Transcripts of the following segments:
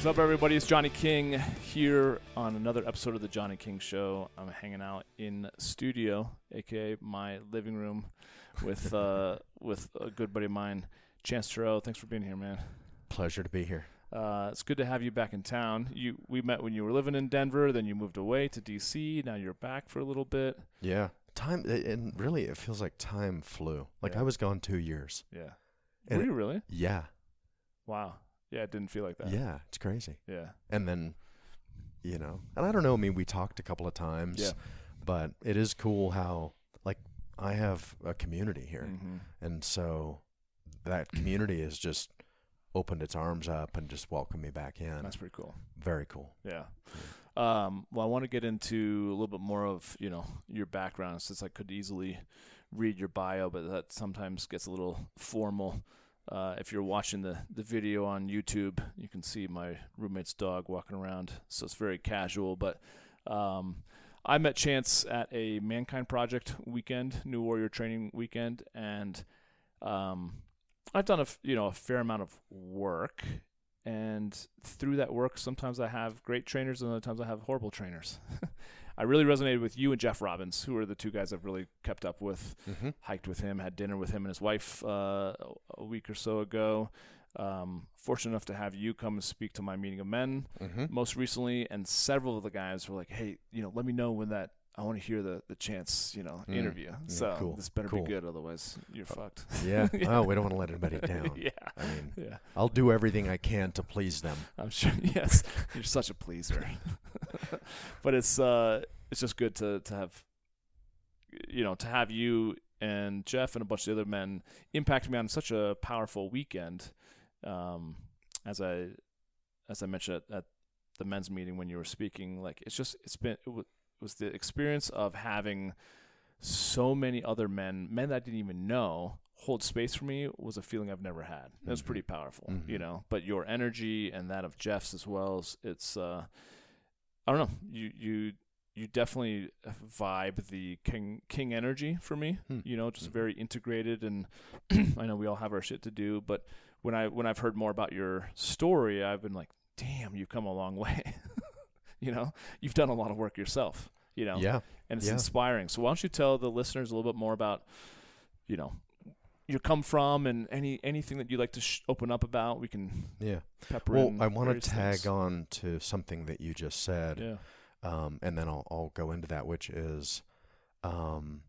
What's up, everybody? It's Johnny King here on another episode of the Johnny King Show. I'm hanging out in studio, aka my living room, with uh, with a good buddy of mine, Chance Taureau. Thanks for being here, man. Pleasure to be here. Uh, it's good to have you back in town. You we met when you were living in Denver, then you moved away to DC. Now you're back for a little bit. Yeah, time and really it feels like time flew. Like Yeah. I was gone two years. Yeah. And were you really? Yeah, Wow. Yeah, it didn't feel like that. yeah, it's crazy. Yeah. And then, you know, and I don't know. I mean, we talked a couple of times. Yeah. But it is cool how like I have a community here, hmm and so that community has just opened its arms up and just welcomed me back in. That's pretty cool. Very cool. Yeah. Um, well, I want to get into a little bit more of you know your background, since I could easily read your bio, but that sometimes gets a little formal. Uh, if you're watching the, the video on YouTube, you can see my roommate's dog walking around, so it's very casual. But um, I met Chance at a Mankind Project weekend, New Warrior Training weekend, and um, I've done a you know a fair amount of work and through that work sometimes i have great trainers and other times i have horrible trainers i really resonated with you and jeff robbins who are the two guys i've really kept up with Mm-hmm. hiked with him had dinner with him and his wife uh, a week or so ago um, fortunate enough to have you come and speak to my meeting of men Mm-hmm. most recently and several of the guys were like hey you know let me know when that i want to hear the, the chance you know Mm. interview so cool. this better Cool. be good otherwise you're fucked Yeah. Oh, we don't want to let anybody down. yeah I mean, yeah I'll do everything I can to please them. I'm sure. Yes, you're such a pleaser. but it's uh, it's just good to to have, you know, to have you and Jeff and a bunch of the other men impact me on such a powerful weekend. Um, as I as I mentioned at, at the men's meeting when you were speaking, like it's just it's been it was, it was the experience of having so many other men, men that I didn't even know, hold space for me was a feeling I've never had. It was Mhm. pretty powerful, you Mhm. know. But your energy and that of Jeff's as well, it's uh, I don't know, you you you definitely vibe the king king energy for me. Hmm. You know, just Mhm. very integrated, and I know we all have our shit to do, but when I when I've heard more about your story, I've been like, damn, you've come a long way. you know, you've done a lot of work yourself. You know, Yeah. and it's Yeah. inspiring. So why don't you tell the listeners a little bit more about, you know, your come from and any anything that you'd like to sh- open up about? We can Yeah. pepper Well. I want to tag things. on to something that you just said, Yeah. um, and then I'll, I'll go into that, which is um,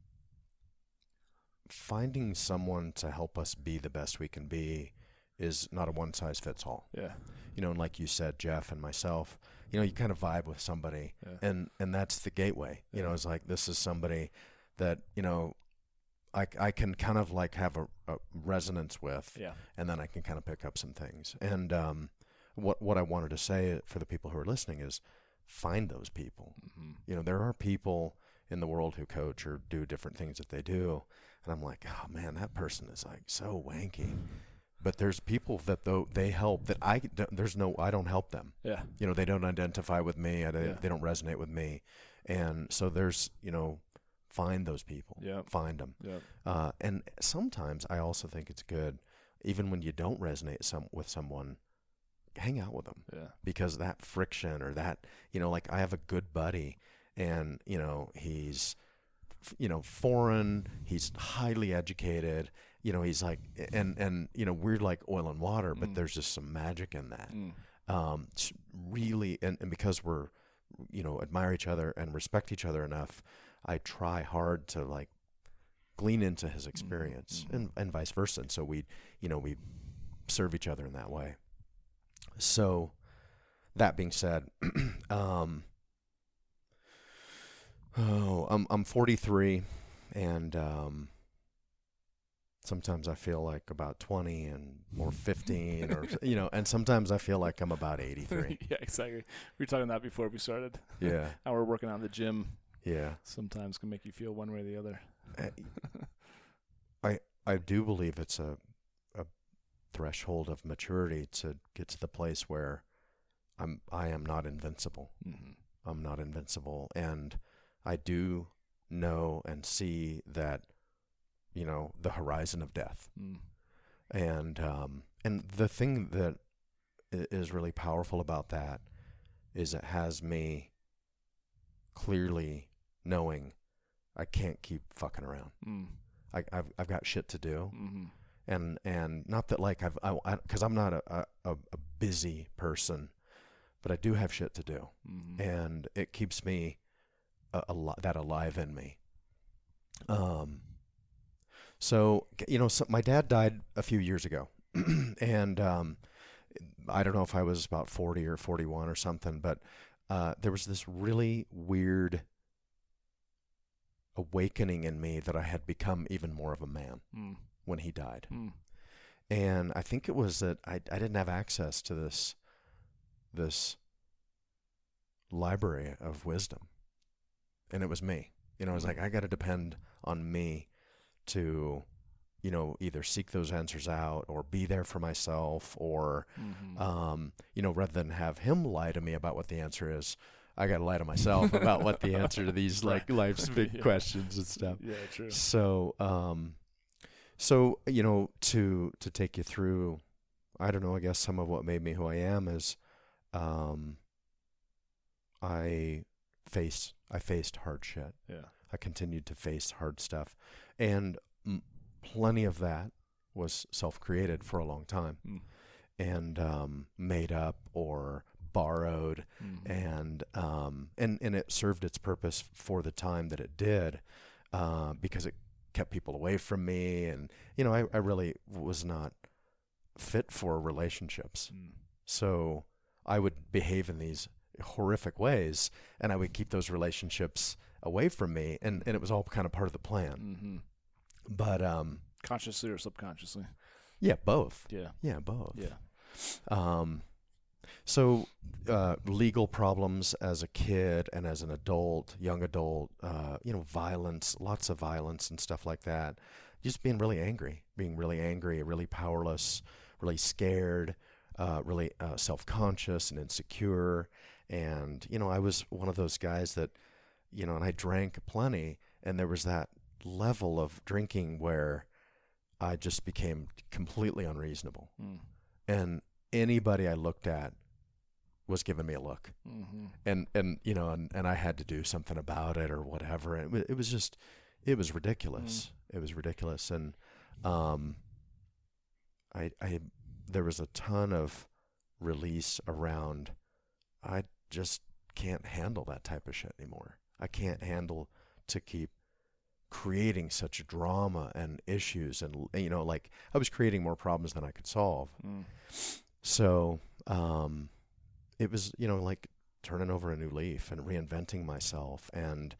finding someone to help us be the best we can be is not a one size fits all. Yeah. You know, and like you said, Jeff and myself, you know, you kind of vibe with somebody, Yeah. and and that's the gateway. You know, it's like this is somebody that you know. I, I can kind of like have a, a resonance with, Yeah. and then I can kind of pick up some things. And um, what what I wanted to say for the people who are listening is find those people. hmm You know, there are people in the world who coach or do different things that they do, and I'm like, oh man, that person is like so wanky. But there's people that though they help that I there's no I don't help them. Yeah. You know, they don't identify with me. I, Yeah. They don't resonate with me, and so there's you know, find those people. Yeah. Find them. Yeah. Uh, and sometimes I also think it's good, even when you don't resonate some with someone, hang out with them Yeah. because that friction or that you know, like I have a good buddy, and you know he's, you know, foreign. He's highly educated. You know, he's like, and and you know, we're like oil and water, but Mm. there's just some magic in that. Mm. Um, it's really, and, and because we're, you know, admire each other and respect each other enough, I try hard to like glean into his experience mhm. and, and vice versa. And so we, you know, we serve each other in that way. So that being said, um, oh, I'm, I'm 43 and, um, sometimes I feel like about 20 and or 15 or you know, and sometimes I feel like I'm about 83. yeah, exactly. We were talking that before we started. yeah. How we're working on the gym Yeah. sometimes can make you feel one way or the other. I I do believe it's a a threshold of maturity to get to the place where I'm I am not invincible. Mm-hmm. I'm not invincible and I do know and see that you know the horizon of death. Mm. And um and the thing that is really powerful about that is it has me clearly knowing I can't keep fucking around. Mm. I, I've I've got shit to do, Mm-hmm. and and not that like I've I because I'm not a, a a busy person, but I do have shit to do, Mm-hmm. and it keeps me a, a that alive in me. Um. So you know, so my dad died a few years ago, and um, I don't know if I was about forty or forty-one or something, but uh, there was this really weird awakening in me that I had become even more of a man Mm. when he died. Mm. And I think it was that I I didn't have access to this this library of wisdom. And it was me. You know, I was like I got to depend on me to you know either seek those answers out or be there for myself or Mm-hmm. um you know rather than have him lie to me about what the answer is I got to lie to myself about what the answer to these like life's big Yeah. questions and stuff. yeah, true. So, um, so you know, to to take you through, I don't know. I guess some of what made me who I am is, um, I faced I faced hard shit. Yeah. I continued to face hard stuff, and m- plenty of that was self-created for a long time, Mm. and um, made up or borrowed Mhm. and um, and and it served its purpose for the time that it did, uh, because it kept people away from me, and you know I, I really was not fit for relationships, Mm. so I would behave in these horrific ways, and I would keep those relationships away from me, and and it was all kind of part of the plan, Mm-hmm. but um, Consciously or subconsciously. yeah, both, Yeah. yeah, both, Yeah. Um, so uh, legal problems as a kid and as an adult, young adult, uh, you know, violence, lots of violence and stuff like that. Just being really angry, being really angry, really powerless, really scared, uh, really uh, self-conscious and insecure. And you know, I was one of those guys that, you know, and I drank plenty, and there was that level of drinking where I just became completely unreasonable Mm. and anybody I looked at was giving me a look, Mm-hmm. and and you know, and, and I had to do something about it or whatever. And it, it was just, it was ridiculous. It was ridiculous, and um, I I there was a ton of release around. I just can't handle that type of shit anymore. I can't handle to keep creating such drama and issues and you know like I was creating more problems than I could solve. Mm. So um, it was, you know, like turning over a new leaf and reinventing myself and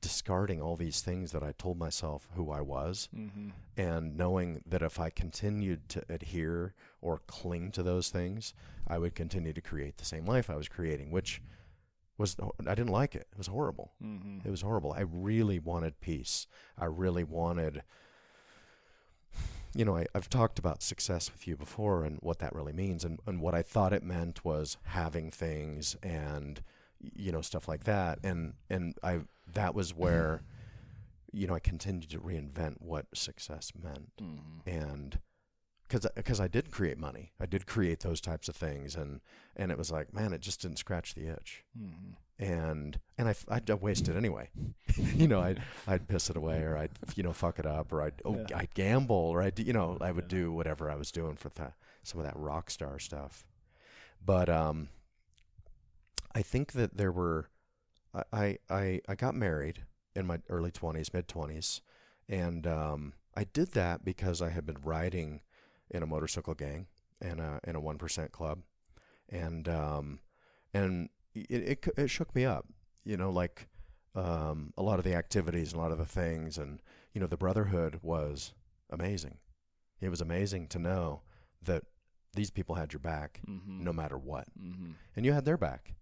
discarding all these things that I told myself who I was Mm-hmm. and knowing that if I continued to adhere or cling to those things, I would continue to create the same life I was creating, which was, I didn't like it. It was horrible. Mm-hmm. It was horrible. I really wanted peace. I really wanted, you know, I, I've talked about success with you before and what that really means. And, and what I thought it meant was having things and, you know, stuff like that. And, and I, that was where, you know, I continued to reinvent what success meant. Mm-hmm. And, because because I did create money, I did create those types of things, and and it was like, man, it just didn't scratch the itch Mm-hmm. and and I I'd waste it anyway. you know, I'd I'd piss it away, or I'd you know fuck it up, or I'd oh, Yeah. I'd gamble, or I'd you know I would Yeah. do whatever I was doing for that some of that rock star stuff. But um, I think that there were I I I, got married in my early twenties, mid twenties, and um, I did that because I had been riding in a motorcycle gang and a in a one percent club, and um, and it, it it shook me up. You know, like um, a lot of the activities and a lot of the things, and you know, the brotherhood was amazing. It was amazing to know that these people had your back Mm-hmm. no matter what, Mm-hmm. and you had their back,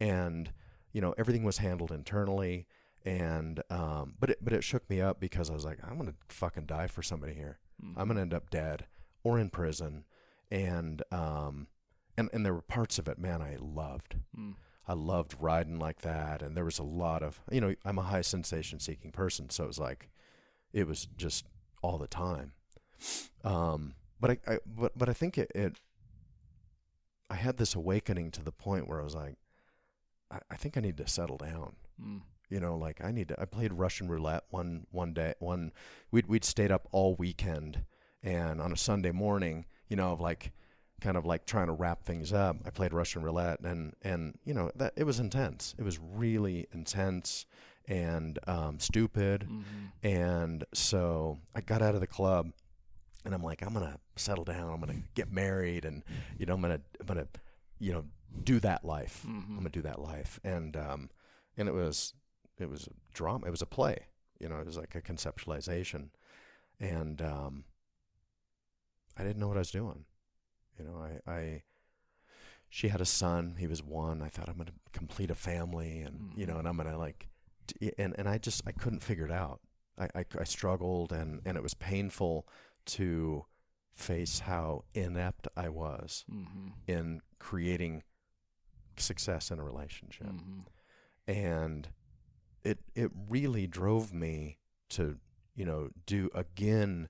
and you know everything was handled internally. And um, but it but it shook me up because I was like, I'm gonna fucking die for somebody here. Mm-hmm. I'm gonna end up dead or in prison, and um, and and there were parts of it, man, I loved. Mm. I loved riding like that, and there was a lot of you know I'm a high sensation seeking person, so it was like it was just all the time. Um, but I, I but but I think it, it I had this awakening to the point where I was like, I, I think I need to settle down. Mm. You know, like I need to. I played Russian roulette one one day. One we'd we'd stayed up all weekend, and on a Sunday morning, you know, of like kind of like trying to wrap things up. I played Russian roulette, and and you know that it was intense. It was really intense and um, stupid. Mm-hmm. And so I got out of the club, and I'm like, I'm gonna settle down. I'm gonna get married, and you know, I'm gonna I'm gonna you know do that life. I'm Mm-hmm. gonna do that life. And um, and it was it was a drama. It was a play. You know, it was like a conceptualization, and um, I didn't know what I was doing. You know, I, I she had a son. He was one. I thought I'm gonna complete a family, and you know, Mhm. and I'm gonna like, and and I just I couldn't figure it out. I, I, I struggled, and and it was painful to face how inept I was Mm-hmm. in creating success in a relationship Mm-hmm. and it it really drove me to you know do again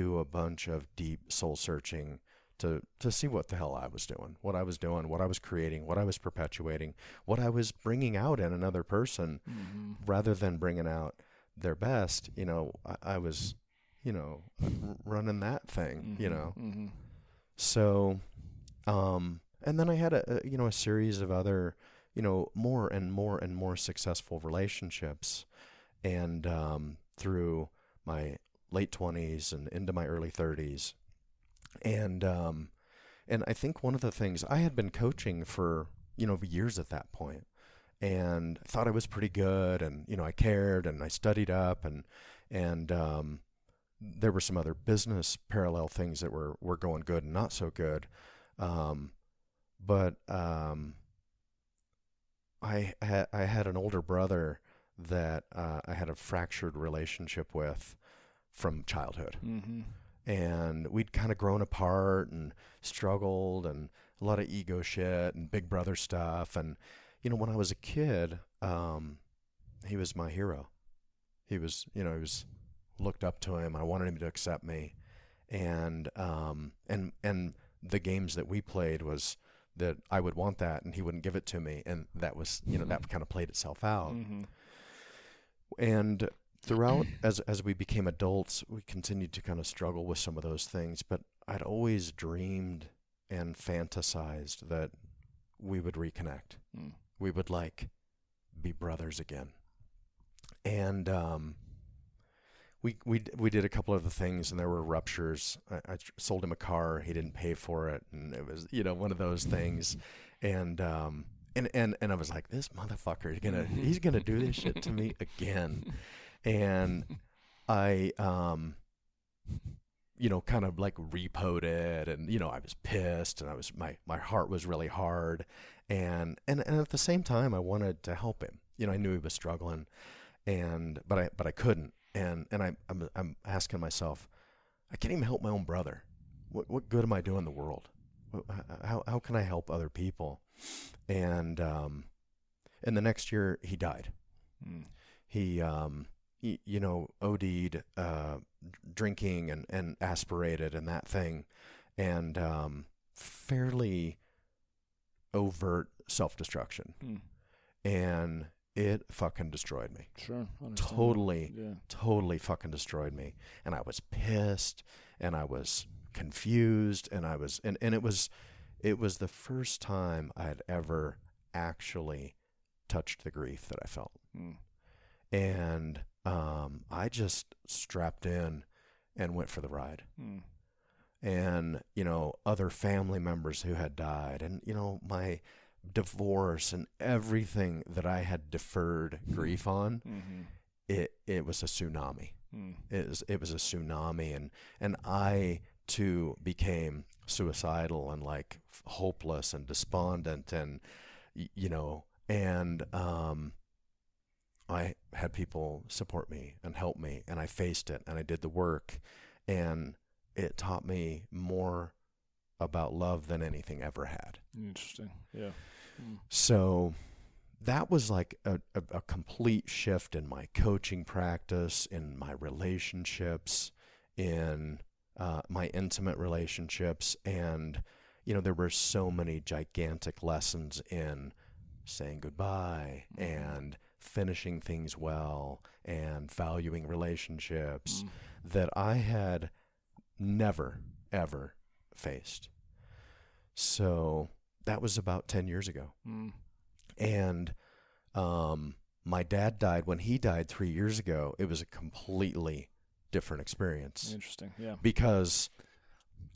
do a bunch of deep soul searching to to see what the hell I was doing what I was doing what I was creating what I was perpetuating what I was bringing out in another person Mm-hmm. rather than bringing out their best you know I, I was you know running that thing you know Mm-hmm. so, um, and then I had a, a you know a series of other you know more and more and more successful relationships, and um, through my late twenties and into my early thirties, and um, and I think one of the things I had been coaching for you know years at that point, and thought I was pretty good, and you know I cared, and I studied up, and and um, there were some other business parallel things that were were going good and not so good, um, but um, I had I had an older brother that uh, I had a fractured relationship with from childhood, Mm-hmm. and we'd kind of grown apart and struggled and a lot of ego shit and big brother stuff. And you know when I was a kid um he was my hero. He was you know he was looked up to him. I wanted him to accept me. And um and and the games that we played was that I would want that and he wouldn't give it to me. And that was you know that kind of played itself out. Mm-hmm. and throughout as as we became adults we continued to kind of struggle with some of those things but i'd always dreamed and fantasized that we would reconnect. Mm. we would like be brothers again. And um we we we did a couple of the things and there were ruptures. I, I sold him a car. He didn't pay for it and it was you know one of those things. And um and and and I was like this motherfucker is gonna he's gonna do this shit to me again and I um you know kind of like repoed it and you know I was pissed and I was my my heart was really hard and and and at the same time I wanted to help him. You know I knew he was struggling and but I but I couldn't and and I I'm I'm asking myself I can't even help my own brother. What what good am I doing in the world? How how can I help other people? And um and the next year he died. Mm. he um you know OD'd uh drinking and and aspirated and that thing and um fairly overt self-destruction Mm. and it fucking destroyed me Sure. Totally. Yeah. totally fucking destroyed me and i was pissed and i was confused and i was and, and it was it was the first time i had ever actually touched the grief that i felt Mm. and um, i just strapped in and went for the ride Mm. and you know other family members who had died and you know my divorce and everything that i had deferred grief on Mm-hmm. it it was a tsunami Mm. it was it was a tsunami and and I too became suicidal and like hopeless and despondent and you know and um I had people support me and help me and I faced it and I did the work and it taught me more about love than anything ever had. Interesting. Yeah. Mm. So that was like a, a, a, complete shift in my coaching practice, in my relationships, in uh, my intimate relationships. And, you know, there were so many gigantic lessons in saying goodbye mm. and finishing things well and valuing relationships mm. that I had never, ever faced. So that was about 10 years ago. Mm. And um, my dad died when he died three years ago. It was a completely different experience. Interesting. Yeah. Because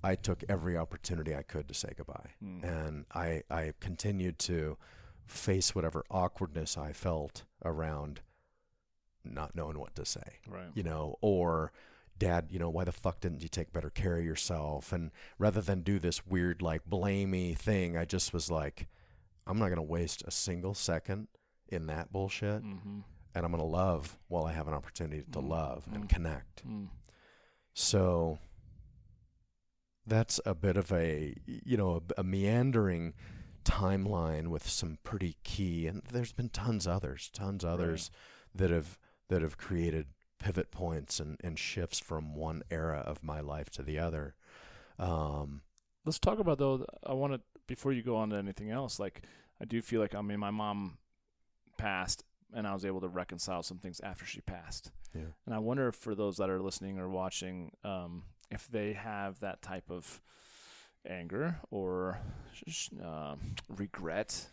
I took every opportunity I could to say goodbye. Mm. And I, I continued to face whatever awkwardness I felt around not knowing what to say. Right. You know, or dad, you know, why the fuck didn't you take better care of yourself? And rather than do this weird, like, blamey thing, I just was like, I'm not going to waste a single second in that bullshit. Mm-hmm. And I'm going to love while I have an opportunity to Mm. love and Mm. connect. Mm. So that's a bit of a, you know, a, a meandering timeline with some pretty key, and there's been tons others, tons others that have that have created pivot points and, and shifts from one era of my life to the other. Um, Let's talk about though. I want to before you go on to anything else. Like I do feel like I mean my mom passed, and I was able to reconcile some things after she passed. Yeah. And I wonder if for those that are listening or watching, um, if they have that type of anger or uh, regret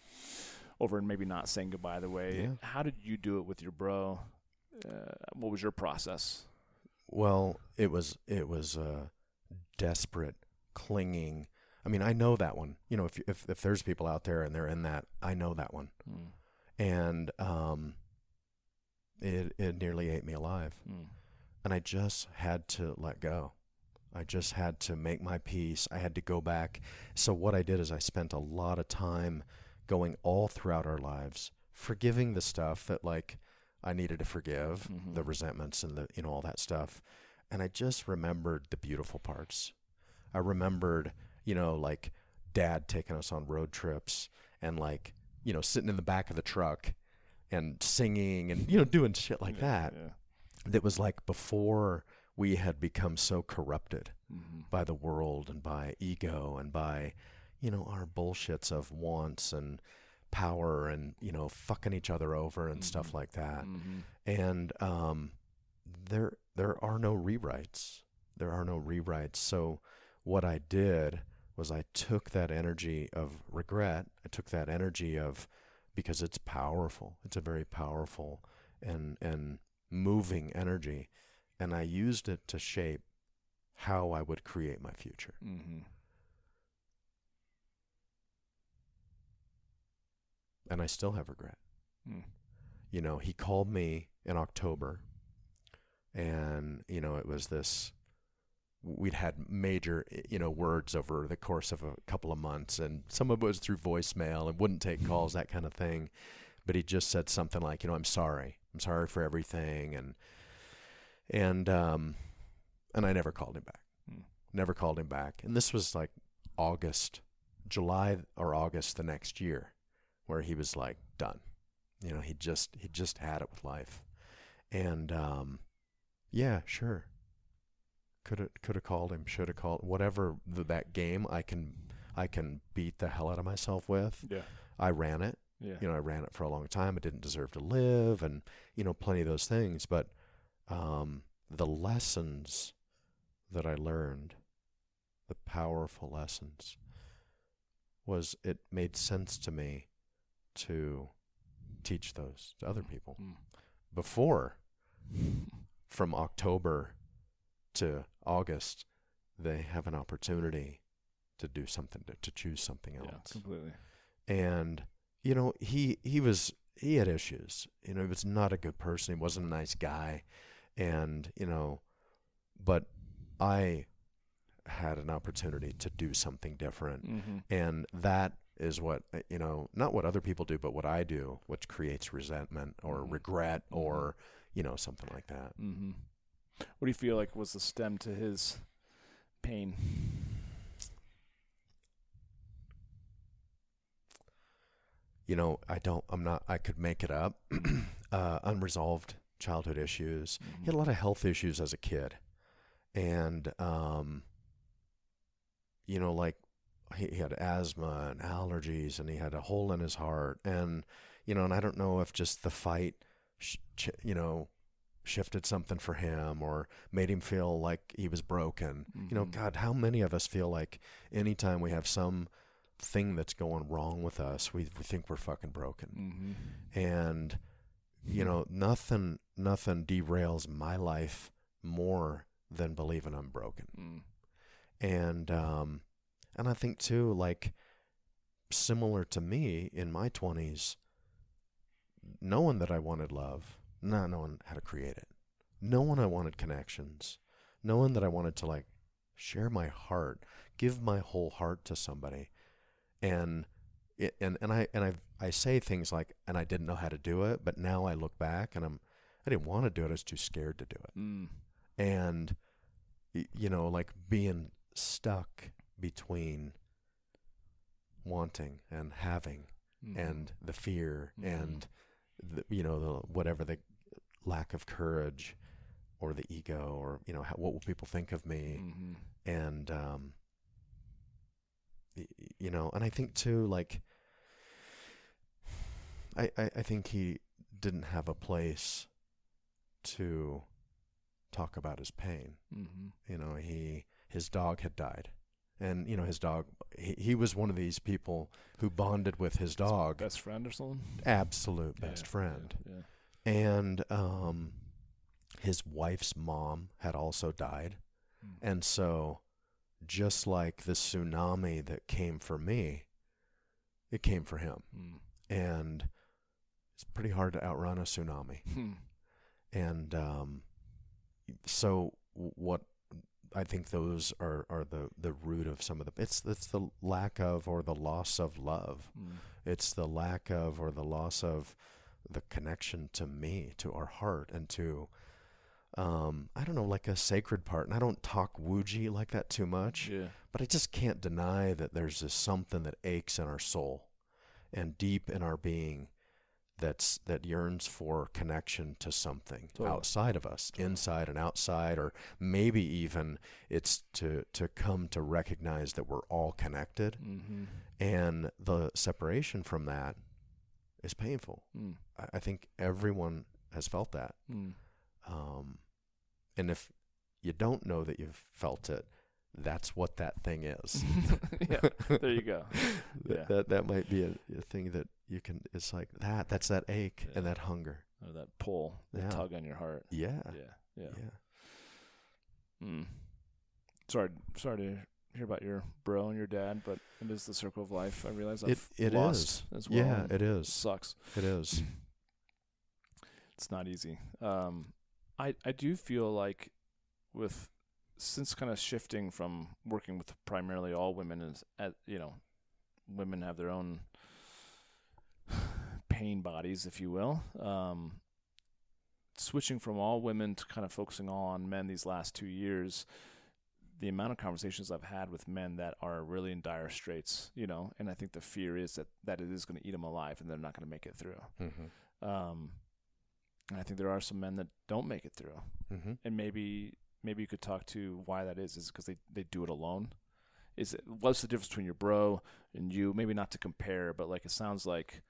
over maybe not saying goodbye the way. Yeah. How did you do it with your bro? Uh, what was your process? well, it was it was uh, desperate clinging. I mean, I know that one. You know, if if if there's people out there and they're in that, I know that one. Mm. And um, it it nearly ate me alive. Mm. and I just had to let go. I just had to make my peace. I had to go back. So what I did is I spent a lot of time going all throughout our lives, forgiving the stuff that like I needed to forgive, Mhm. the resentments and the you know all that stuff. And I just remembered the beautiful parts. I remembered, you know, like dad taking us on road trips and like, you know, sitting in the back of the truck and singing and you know doing shit like Yeah, that Yeah. that was like before we had become so corrupted hmm by the world and by ego and by you know our bullshits of wants and power and you know fucking each other over and stuff Mhm. like that. Hmm and um there there are no rewrites. There are no rewrites. So what i did was i took that energy of regret. I took that energy of because it's powerful. It's a very powerful and and moving energy and i used it to shape how i would create my future hmm and i still have regret Mm. you know, he called me in October, and you know, it was this. We'd had major, you know, words over the course of a couple of months, and some of it was through voicemail and wouldn't take calls, that kind of thing. But he just said something like, you know, I'm sorry, I'm sorry for everything, and and um, and I never called him back, Mm. never called him back, and this was like August, July or August the next year, where he was like done. You know he just he just had it with life. And um yeah sure. Could have could have called him should have called whatever the, that game i can i can beat the hell out of myself with. Yeah. i ran it. Yeah. you know i ran it for a long time. I didn't deserve to live and you know plenty of those things. But um the lessons that i learned the powerful lessons was it made sense to me to teach those to other people Mm. before from October to August they have an opportunity to do something to, to choose something Yeah. else Completely. and you know he he was he had issues you know he was not a good person he wasn't a nice guy and you know but i had an opportunity to do something different. Mm-hmm. And that is what, uh, you know, not what other people do, but what I do, which creates resentment or Mhm. regret Mhm. or, you know, something like that. Mm-hmm. What do you feel like was the stem to his pain? You know, I don't, I'm not, I could make it up. uh, unresolved childhood issues. He had a lot of health issues as a kid. And, um, you know, like he, he had asthma and allergies and he had a hole in his heart. And, you know, and I don't know if just the fight, sh- ch- you know, shifted something for him or made him feel like he was broken. You know, Mhm. God, how many of us feel like anytime we have some thing that's going wrong with us, we, we think we're fucking broken. Mm-hmm. And, you know, nothing, nothing derails my life more than believing I'm broken. Mm. And, um, and I think too, like, similar to me in my 20s, knowing that I wanted love, not knowing how to create it, knowing I wanted connections, knowing that I wanted to, like, share my heart, give my whole heart to somebody. And, it, and, and I, and I, I say things like, and I didn't know how to do it, but now I look back and I'm, I didn't want to do it. I was too scared to do it Mm. and you know like being stuck between wanting and having Mhm. and the fear Mhm. and the, you know the whatever the lack of courage or the ego or you know how, what will people think of me Mhm. and um you know and i think too like I, I i think he didn't have a place to talk about his pain Mhm. you know he his dog had died and you know his dog he, he was one of these people who bonded with his dog Best friend or something? absolute best Yeah, friend Yeah. and um his wife's mom had also died yeah. Mm. and so just like the tsunami that came for me it came for him Mm. and it's pretty hard to outrun a tsunami Hmm. and um, so what I think those are, are the, the root of some of the it's it's the lack of or the loss of love. Mm. It's the lack of or the loss of the connection to me, to our heart, and to um, I don't know, like a sacred part. And I don't talk Wuji like that too much, Yeah. but I just can't deny that there's this something that aches in our soul and deep in our being that's that yearns for connection to something Totally. outside of us, Totally. inside and outside, or maybe even it's to to come to recognize that we're all connected, Mm-hmm. and the separation from that is painful. Mm. I, I think everyone has felt that, Mm. um, and if you don't know that you've felt it, that's what that thing is. yeah. There you go. That- Yeah. that that might be a, a thing that you can. It's like that. That's that ache and that hunger. Or that pull, that Yeah. tug on your heart. Yeah. Yeah. Yeah. Yeah. Mm. Sorry, sorry to hear about your bro and your dad, but it is the circle of life. I realize I've It- it lost as well. yeah. It is. sucks. It is. It's not easy. Um, I I do feel like with since kind of shifting from working with primarily all women is at you know women have their own pain bodies, if you will. Um, switching from all women to kind of focusing all on men these last two years, the amount of conversations I've had with men that are really in dire straits, you know, and I think the fear is that that it is going to eat them alive and they're not going to make it through. Mm-hmm. Um, and I think there are some men that don't make it through, Mm-hmm. and maybe maybe you could talk to why that is. Is because they they do it alone? Is it what's the difference between your bro and you? Maybe not to compare, but like it sounds like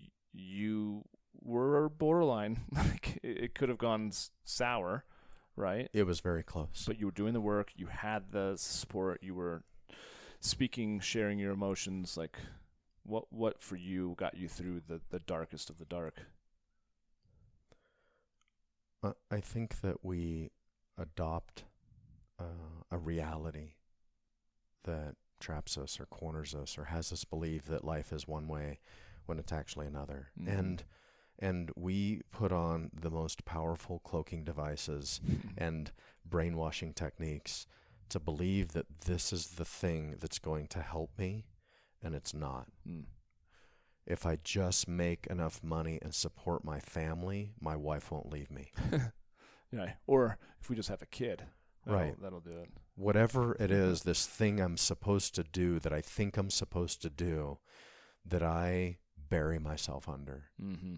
y- you were borderline. Like it, it could have gone sour, right? It was very close. But you were doing the work. You had the support. You were speaking, sharing your emotions. Like what what for you got you through the the darkest of the dark? Uh, I think that we adopt uh, a reality that traps us or corners us or has us believe that life is one way when it's actually another. Mhm. And and we put on the most powerful cloaking devices and brainwashing techniques to believe that this is the thing that's going to help me, and it's not. Mm. If I just make enough money and support my family, my wife won't leave me. Yeah. Or if we just have a kid, that'll, Right. That'll do it. Whatever it is, this thing I'm supposed to do that I think I'm supposed to do, that I bury myself under. Mm-hmm.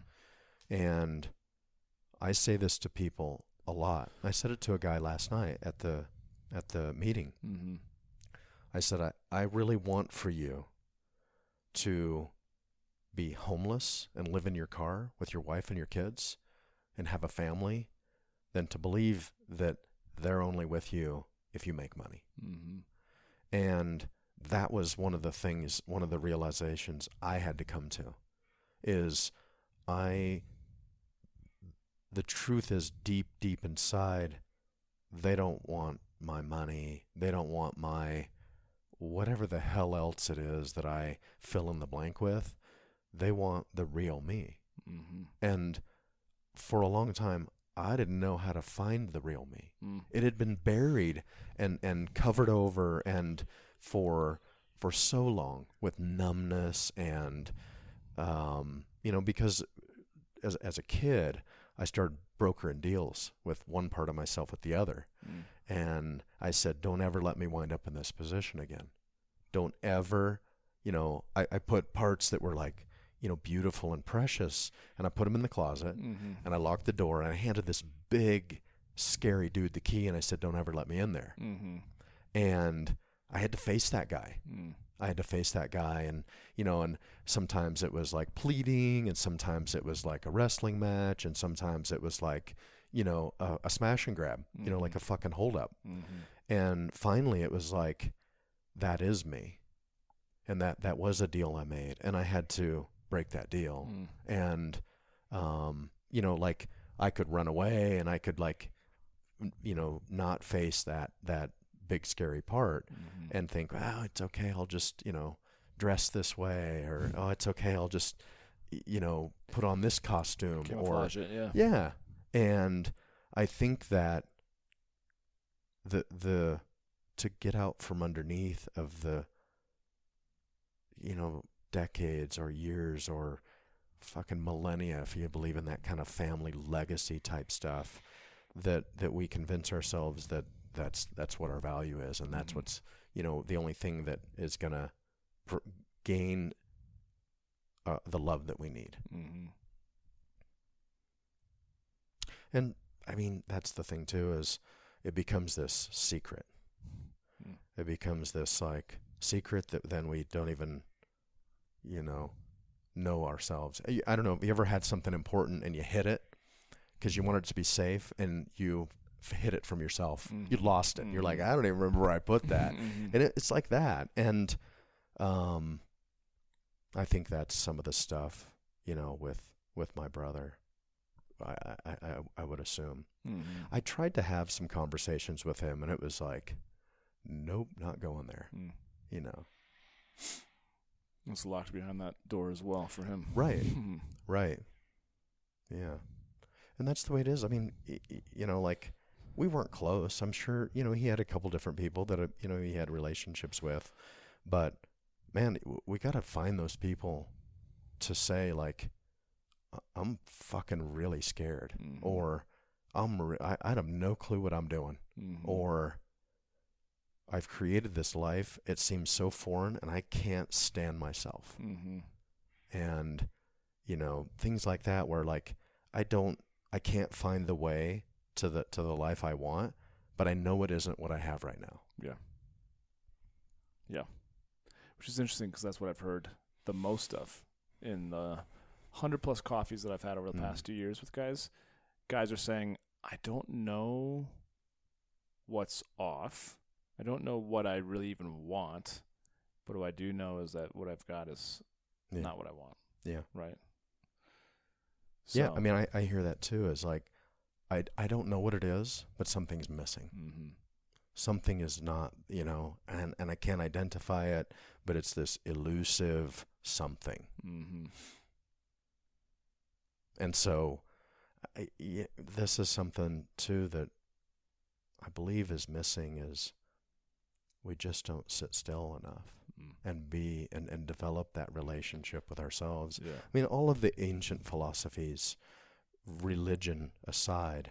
And I say this to people a lot. I said it to a guy last night at the at the meeting. Mm-hmm. I said I, I really want for you to be homeless and live in your car with your wife and your kids and have a family than to believe that they're only with you if you make money. Mm-hmm. And that was one of the things, one of the realizations I had to come to is I, the truth is deep, deep inside, they don't want my money. They don't want my, whatever the hell else it is that I fill in the blank with. They want the real me. Mm-hmm. And for a long time, I didn't know how to find the real me Mm. it had been buried and and covered over and for for so long with numbness and um you know because as as a kid I started brokering deals with one part of myself with the other Mm. and I said don't ever let me wind up in this position again don't ever you know I, I put parts that were like you know beautiful and precious and I put them in the closet Mm-hmm. and I locked the door and I handed this big scary dude the key and I said don't ever let me in there Mm-hmm. and I had to face that guy Mm. I had to face that guy and you know and sometimes it was like pleading and sometimes it was like a wrestling match and sometimes it was like you know a, a smash and grab you know like Mhm. a fucking holdup. Mm-hmm. and finally it was like that is me and that that was a deal I made and I had to break that deal Mm. and um you know like I could run away and I could like you know not face that that big scary part Mm-hmm. and think oh it's okay I'll just you know dress this way or oh it's okay I'll just you know put on this costume or it, yeah. yeah and I think that the the to get out from underneath of the you know decades or years or fucking millennia if you believe in that kind of family legacy type stuff that that we convince ourselves that that's that's what our value is and that's Mhm. what's you know the only thing that is going to pr- gain uh, the love that we need Mm-hmm. And I mean, that's the thing too is it becomes this secret. Mm. It becomes this like secret that then we don't even, you know, know ourselves. I don't know. Have you ever had something important and you hit it because you wanted it to be safe and you hit it from yourself? Mm. You lost it. You're like, Mhm. I don't even remember where I put that. Mhm. and it, it's like that. And um, I think that's some of the stuff, you know, with with my brother. I I, I, I would assume. Mhm. I tried to have some conversations with him, and it was like, nope, not going there. Mm. You know, It's locked behind that door as well for him. Right. Right? Yeah, and that's the way it is. I mean, y- y- you know, like we weren't close. I'm sure, you know, he had a couple different people that uh, you know he had relationships with, but man, w- we got to find those people to say like, "I- I'm fucking really scared, Mhm. or I'm re- I, I have no clue what I'm doing. Mhm. or I've created this life. It seems so foreign and I can't stand myself. Mhm. And, you know, things like that where like I don't I can't find the way to the to the life I want, but I know it isn't what I have right now. Yeah. Yeah, which is interesting because that's what I've heard the most of in the hundred plus coffees that I've had over the Mm. past two years with guys. Guys are saying, "I don't know what's off. I don't know what I really even want, but what I do know is that what I've got is Yeah. not what I want." Yeah. Right. Yeah, I mean I, I hear that too is like I I don't know what it is, but something's missing. hmm Something is not, you know, and and I can't identify it, but it's this elusive something. hmm And so, I, yeah, this is something too that I believe is missing is we just don't sit still enough Mm. and be and, and develop that relationship with ourselves. Yeah. I mean, all of the ancient philosophies, religion aside,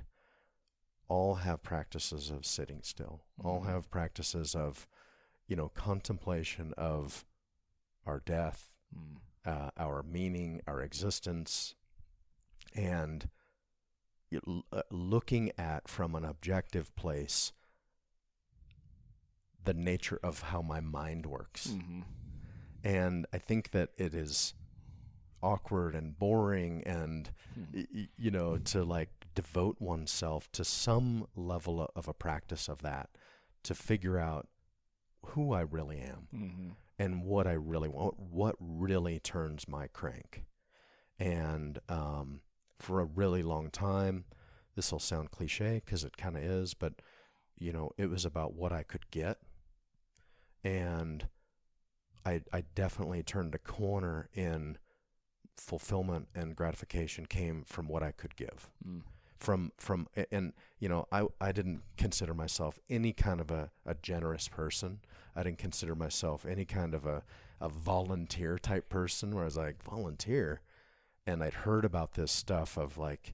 all have practices of sitting still. All Mhm. have practices of, you know, contemplation of our death, Mm. uh, our meaning, our existence, and uh, looking at from an objective place the nature of how my mind works. Mm-hmm. And I think that it is awkward and boring and Hmm. y- you know to like devote oneself to some level of a practice of that to figure out who I really am Mm-hmm. and what I really want, what really turns my crank. And um, for a really long time, this will sound cliche because it kind of is, but you know, it was about what I could get, and I I definitely turned a corner in fulfillment and gratification came from what I could give Mm. from from and you know I I didn't consider myself any kind of a, a generous person. I didn't consider myself any kind of a a volunteer type person where I was like volunteer and I'd heard about this stuff of like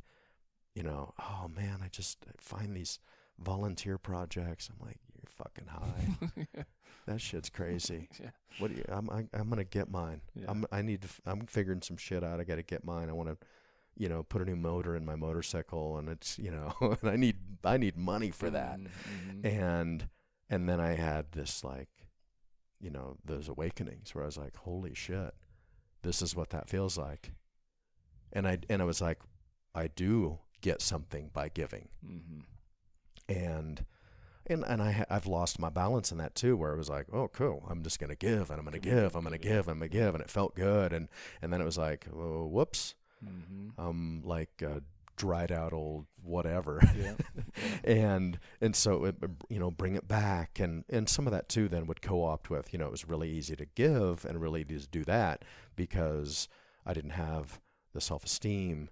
you know oh man I just find these volunteer projects I'm like you're fucking high that shit's crazy yeah. what do you I'm I, I'm going to get mine Yeah. I'm I need to I'm figuring some shit out I got to get mine I want to you know put a new motor in my motorcycle and it's you know and I need I need money for that Mhm. and and then I had this like you know those awakenings where I was like holy shit this is what that feels like and I and I was like I do get something by giving Mhm. and and and I I've lost my balance in that too, where it was like, oh, cool, I'm just gonna give and I'm gonna give, I'm gonna give, I'm gonna give, and it felt good, and and then it was like, oh, whoops, Mhm. I'm like a dried out old whatever, Yeah. and and so it, you know bring it back, and and some of that too then would co-opt with you know it was really easy to give and really easy to do that because I didn't have the self-esteem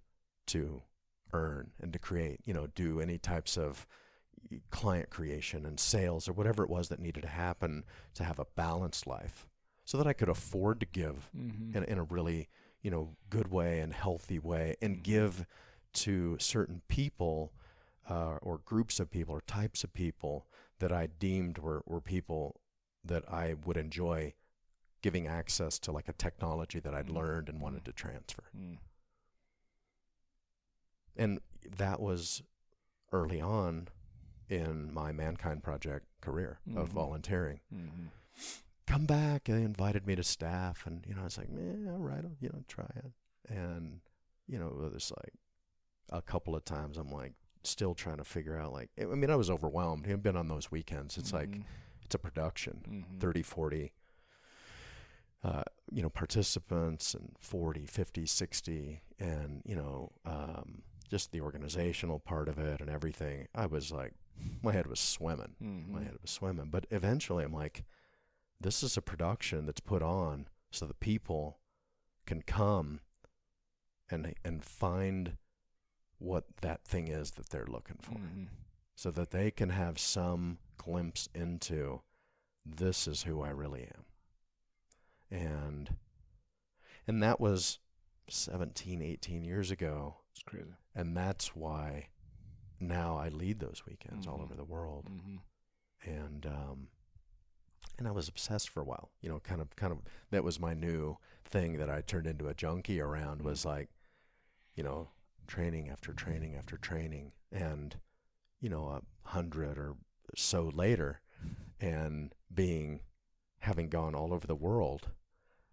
to earn and to create, you know, do any types of client creation and sales or whatever it was that needed to happen to have a balanced life so that I could afford to give Mhm. in, in a really, you know, good way and healthy way and Mhm. give to certain people uh, or groups of people or types of people that I deemed were, were people that I would enjoy giving access to like a technology that I'd Mhm. learned and wanted Mhm. to transfer. Mm. And that was early on in my Mankind Project career of Mhm. volunteering. Mhm. Come back. They invited me to staff, and you know, I was like, "Man, all right, I'll, you know, try it." And you know, it was like a couple of times. I'm like, still trying to figure out. Like, I mean, I was overwhelmed. I've been on those weekends. It's like Mhm. it's a production. Mhm. 30, 40, uh, you know, participants and 40, 50, 60, and, you know, um, just the organizational part of it and everything. I was like, my head was swimming. Mhm. My head was swimming. But eventually I'm like, this is a production that's put on so the people can come and and find what that thing is that they're looking for Mhm. so that they can have some glimpse into this is who I really am. And and that was 17, 18 years ago, It's crazy. and that's why now I lead those weekends all Mhm. over the world. Mm-hmm. And um and I was obsessed for a while. You know, kind of kind of that was my new thing that I turned into a junkie around was like, you know, training after training after training and you know, a hundred or so later and being having gone all over the world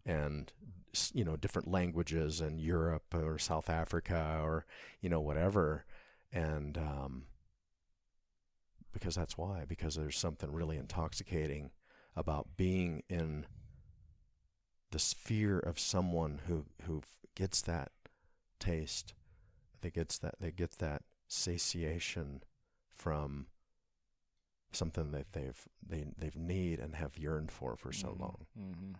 and you know different languages in Europe or South Africa or you know whatever and um because that's why because there's something really intoxicating about being in the sphere of someone who who gets that taste. That gets that they get that satiation from something that they've they they've need and have yearned for for so long. Mm-hmm.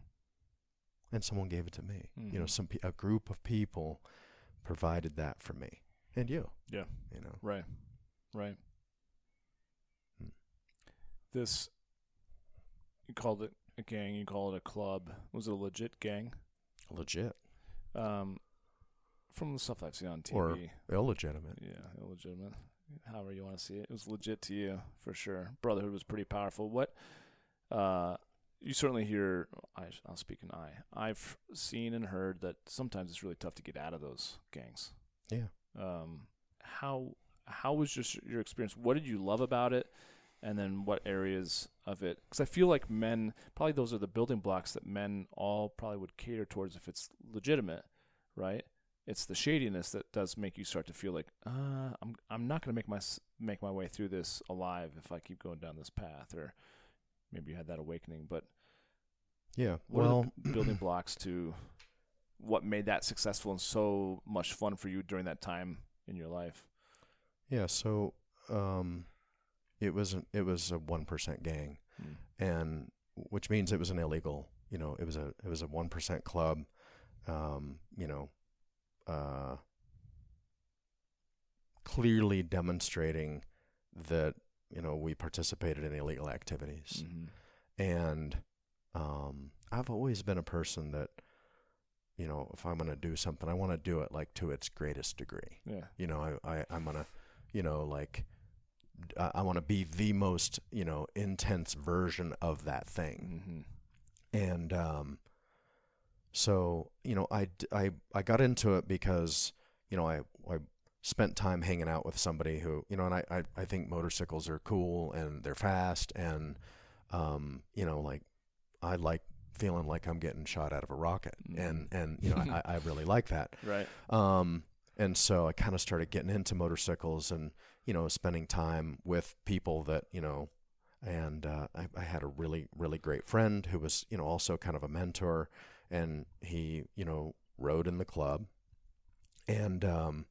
and someone gave it to me. You know Mhm. some pe- a group of people provided that for me and you Yeah. you know Right. Right. Hmm. This you called it a gang. You call it a club. Was it a legit gang? Legit Um, from the stuff I've seen on TV. Or- illegitimate. Yeah, illegitimate. However you want to see it. It was legit to you for sure. Brotherhood was pretty powerful. What uh you certainly hear I I'll speak an I. I've seen and heard that sometimes it's really tough to get out of those gangs. Yeah. Um how how was just your experience? What did you love about it? And then what areas of it? Because I feel like men probably those are the building blocks that men all probably would cater towards if it's legitimate, right? it's the shadiness that does make you start to feel like uh, I'm I'm not going to make my make my way through this alive if I keep going down this path or maybe you had that awakening but Yeah. what well, are the building blocks to what made that successful and so much fun for you during that time in your life yeah. So, um, it was an, it was a one percent gang, Mm. and which means it was an illegal. You know, it was a it was a one percent club. Um, you know, uh, clearly demonstrating that you know we participated in illegal activities. Mhm. and um, I've always been a person that, you know, if I'm going to do something, I want to do it like to its greatest degree. yeah You know, I, I I'm going to, you know, like I, I want to be the most, you know, intense version of that thing. hmm And um, so, you know, I, I, I got into it because, you know, I, I spent time hanging out with somebody who, you know, and I, I, I think motorcycles are cool and they're fast and, um, you know, like I like feeling like I'm getting shot out of a rocket Mhm. and, and, you know, I, I really like that. right Um, and so I kind of started getting into motorcycles and, you know, spending time with people that, you know, and uh, I, I had a really, really great friend who was, you know, also kind of a mentor. And he, you know, rode in the club. And um,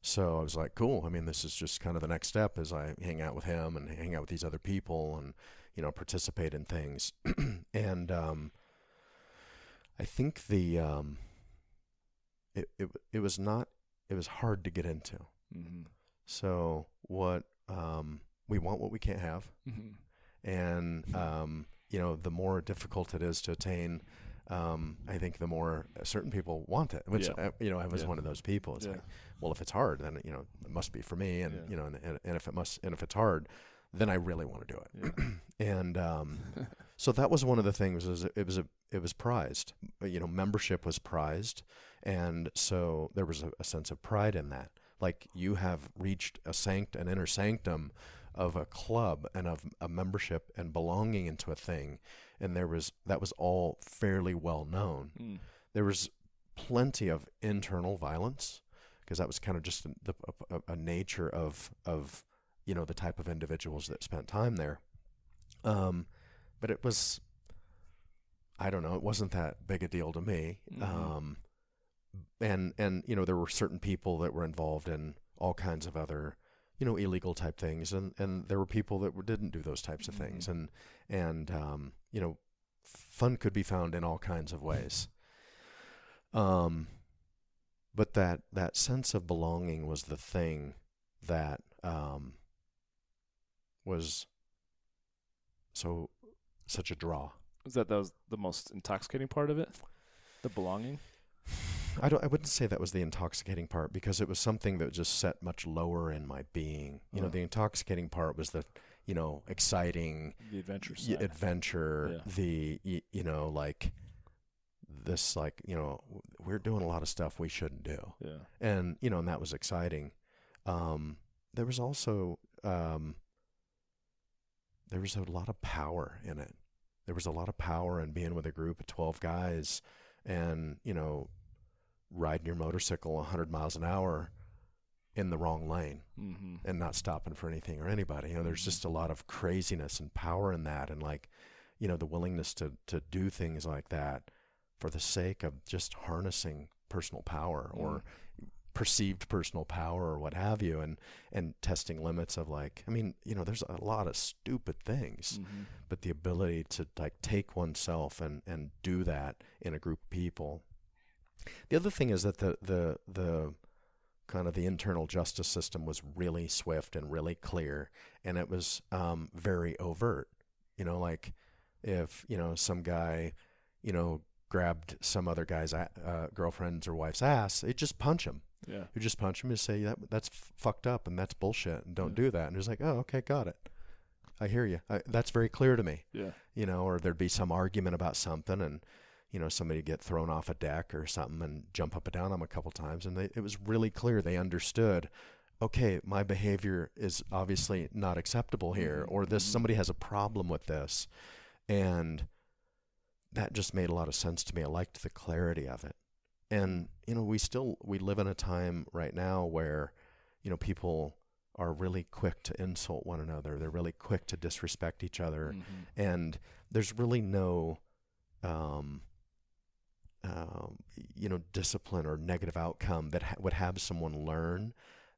so I was like, cool. I mean, this is just kind of the next step as I hang out with him and hang out with these other people and, you know, participate in things. and um, I think the, um, it, it, it was not it was hard to get into. hmm So what um, we want what we can't have, hmm and um, you know the more difficult it is to attain, um, I think the more certain people want it. Which Yeah. uh, you know I was Yeah. one of those people. It's Yeah. like, well, if it's hard, then you know it must be for me, and you know, and, and, and if it must, and if it's hard, then I really want to do it. yeah And um, so that was one of the things. Is it was a it was prized. You know, membership was prized, and so there was a, a sense of pride in that. Like you have reached a sanct an inner sanctum of a club and of a membership and belonging into a thing, and there was that was all fairly well known. Mm. There was plenty of internal violence because that was kind of just the, a, a nature of of you know the type of individuals that spent time there. Um, but it was, I don't know, it wasn't that big a deal to me. Mhm. Um, and and you know there were certain people that were involved in all kinds of other you know illegal type things and and there were people that were, didn't do those types of things Mhm. and and um, you know fun could be found in all kinds of ways um but that that sense of belonging was the thing that um was so such a draw was that that was the most intoxicating part of it the belonging I don't. I wouldn't say that was the intoxicating part because it was something that just set much lower in my being. You know, Oh. the intoxicating part was the, you know, exciting the adventure y- adventure. Yeah. The y- you know like this like you know we're doing a lot of stuff we shouldn't do, yeah and you know, and that was exciting. Um, there was also um, there was a lot of power in it. There was a lot of power in being with a group of twelve guys, and you know, riding your motorcycle 100 miles an hour in the wrong lane mm-hmm. and not stopping for anything or anybody. You know, there's Mhm. just a lot of craziness and power in that, and like, you know, the willingness to to do things like that for the sake of just harnessing personal power or perceived personal power or what have you, and and testing limits of like, I mean, you know, there's a lot of stupid things, hmm but the ability to like take oneself and and do that in a group of people. The other thing is that the the the kind of the internal justice system was really swift and really clear, and it was um, very overt. You know, like if you know some guy, you know, grabbed some other guy's uh, girlfriend's or wife's ass, they just punch him. Yeah. You just punch him and say that that's fucked up and that's bullshit and don't Yeah. do that. And he's like, oh, okay, got it. I hear you. I, that's very clear to me. Yeah. You know, or there'd be some argument about something and you know somebody get thrown off a deck or something and jump up and down on 'em a couple times and they, it was really clear they understood okay my behavior is obviously not acceptable here Mhm, or this mhm. somebody has a problem with this and that just made a lot of sense to me i liked the clarity of it and you know we still we live in a time right now where you know people are really quick to insult one another they're really quick to disrespect each other Mhm. and there's really no um, um, you know discipline or negative outcome that ha- would have someone learn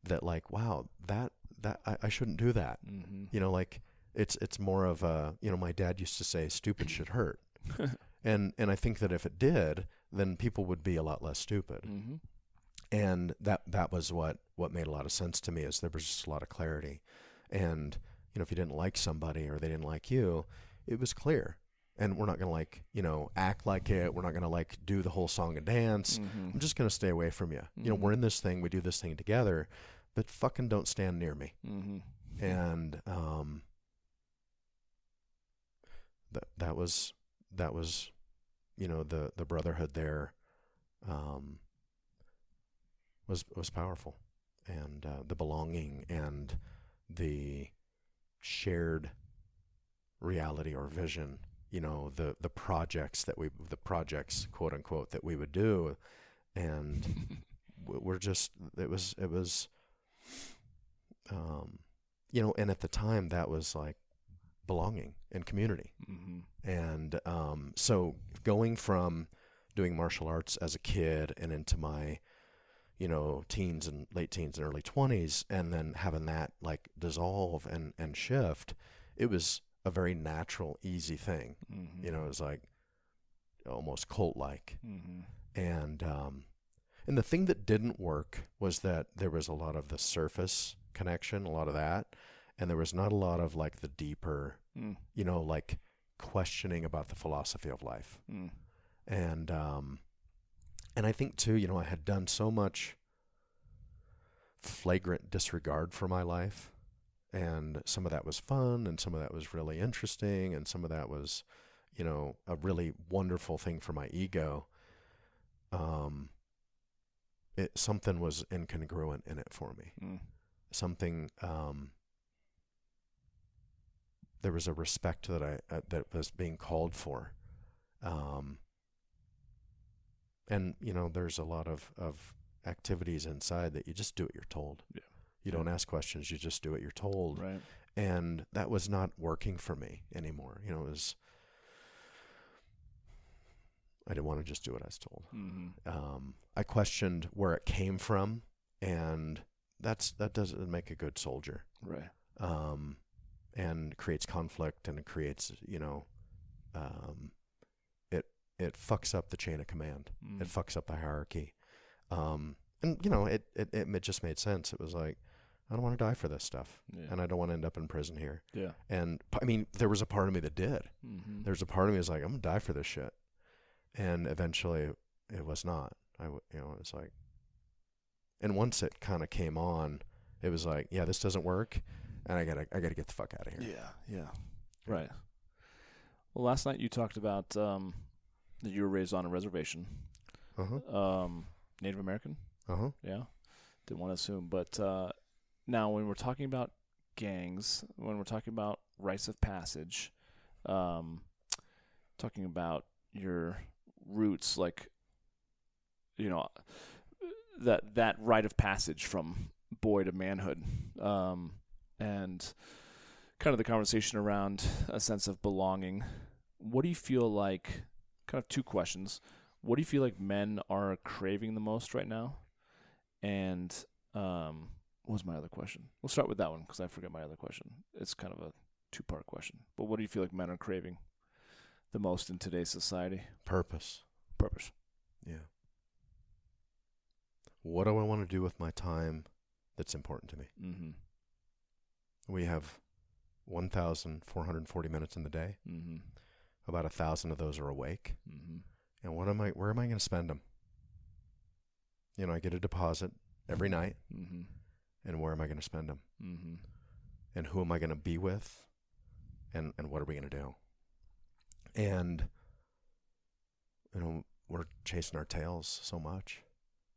that like wow that that I, I shouldn't do that Mhm. you know like it's it's more of a you know my dad used to say stupid should hurt and and I think that if it did then people would be a lot less stupid. Mhm. and that that was what what made a lot of sense to me is there was just a lot of clarity. And you know if you didn't like somebody or they didn't like you it was clear. And we're not going to like you know act like it. We're not going to like do the whole song and dance. Mhm. i'm just going to stay away from you you know we're Mhm. in this thing. We do this thing together. But fucking don't stand near me. Mhm. and um that that was that was you know the the brotherhood there um was was powerful. And uh, the belonging and the shared reality or vision you know the the projects that we the projects quote unquote that we would do. And we're just it was it was um you know and at the time that was like belonging and community Mhm. and um so going from doing martial arts as a kid and into my you know teens and late teens and early 20s and then having that like dissolve and and shift it was a very natural easy thing Mhm. you know it was like almost cult like Mhm. and um, and the thing that didn't work was that there was a lot of the surface connection, a lot of that, and there was not a lot of like the deeper, Mm. you know, like questioning about the philosophy of life. Mm. And um, and I think too, you know, I had done so much flagrant disregard for my life, and some of that was fun, and some of that was really interesting, and some of that was, you know, a really wonderful thing for my ego um, it something was incongruent in it for me. Mm. Something um, there was a respect that I uh, that was being called for, um, and you know, there's a lot of of activities inside that you just do what you're told. Yeah. You don't ask questions. You just do what you're told, Right. and that was not working for me anymore. You know, it was. I didn't want to just do what I was told Mhm. um, I questioned where it came from, and that's that doesn't make a good soldier, Right. um, and creates conflict and it creates you know, um, it it fucks up the chain of command. Mm. It fucks up the hierarchy, um, and you know it, it it just made sense. It was like I don't want to die for this stuff, Yeah. and I don't want to end up in prison here. yeah. And I mean, there was a part of me that did. Mhm. There's a part of me that's like, I'm gonna die for this shit, and eventually it was not. I, w- you know, it's like, and once it kind of came on, it was like, yeah, this doesn't work, and I gotta, I gotta get the fuck out of here. Yeah, yeah. Right. Well, last night you talked about um, that you were raised on a reservation. Uh huh. Um, Native American? Uh huh. Yeah. Didn't want to assume. But uh, now, when we're talking about gangs, when we're talking about rites of passage, um, talking about your roots, like, you know, that that rite of passage from boy to manhood, um, and kind of the conversation around a sense of belonging. What do you feel like? Kind of two questions. What do you feel like men are craving the most right now? And um, what was my other question? We'll start with that one because I forget my other question. It's kind of a two part question. But what do you feel like men are craving the most in today's society? Purpose. Purpose. Yeah. What do I want to do with my time that's important to me? Mm-hmm. We have 1,440 minutes in the day. Mm-hmm. About a thousand of those are awake. Mm-hmm. And what am I? Where am I going to spend them? You know, I get a deposit every night, Mm-hmm. and where am I going to spend them? Mm-hmm. And who am I going to be with? And and what are we going to do? And you know, we're chasing our tails so much.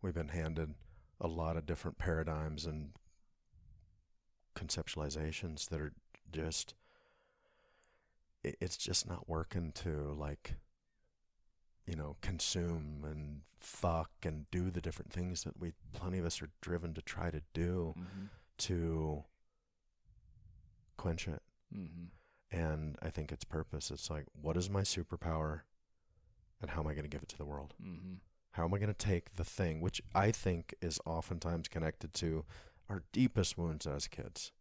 We've been handed a lot of different paradigms and conceptualizations that are just it's just not working to like you know consume and fuck and do the different things that we plenty of us are driven to try to do Mm-hmm. to quench it Mm-hmm. and i think its purpose it's like what is my superpower and how am i going to give it to the world Mm-hmm. how am i going to take the thing which i think is oftentimes connected to our deepest wounds as kids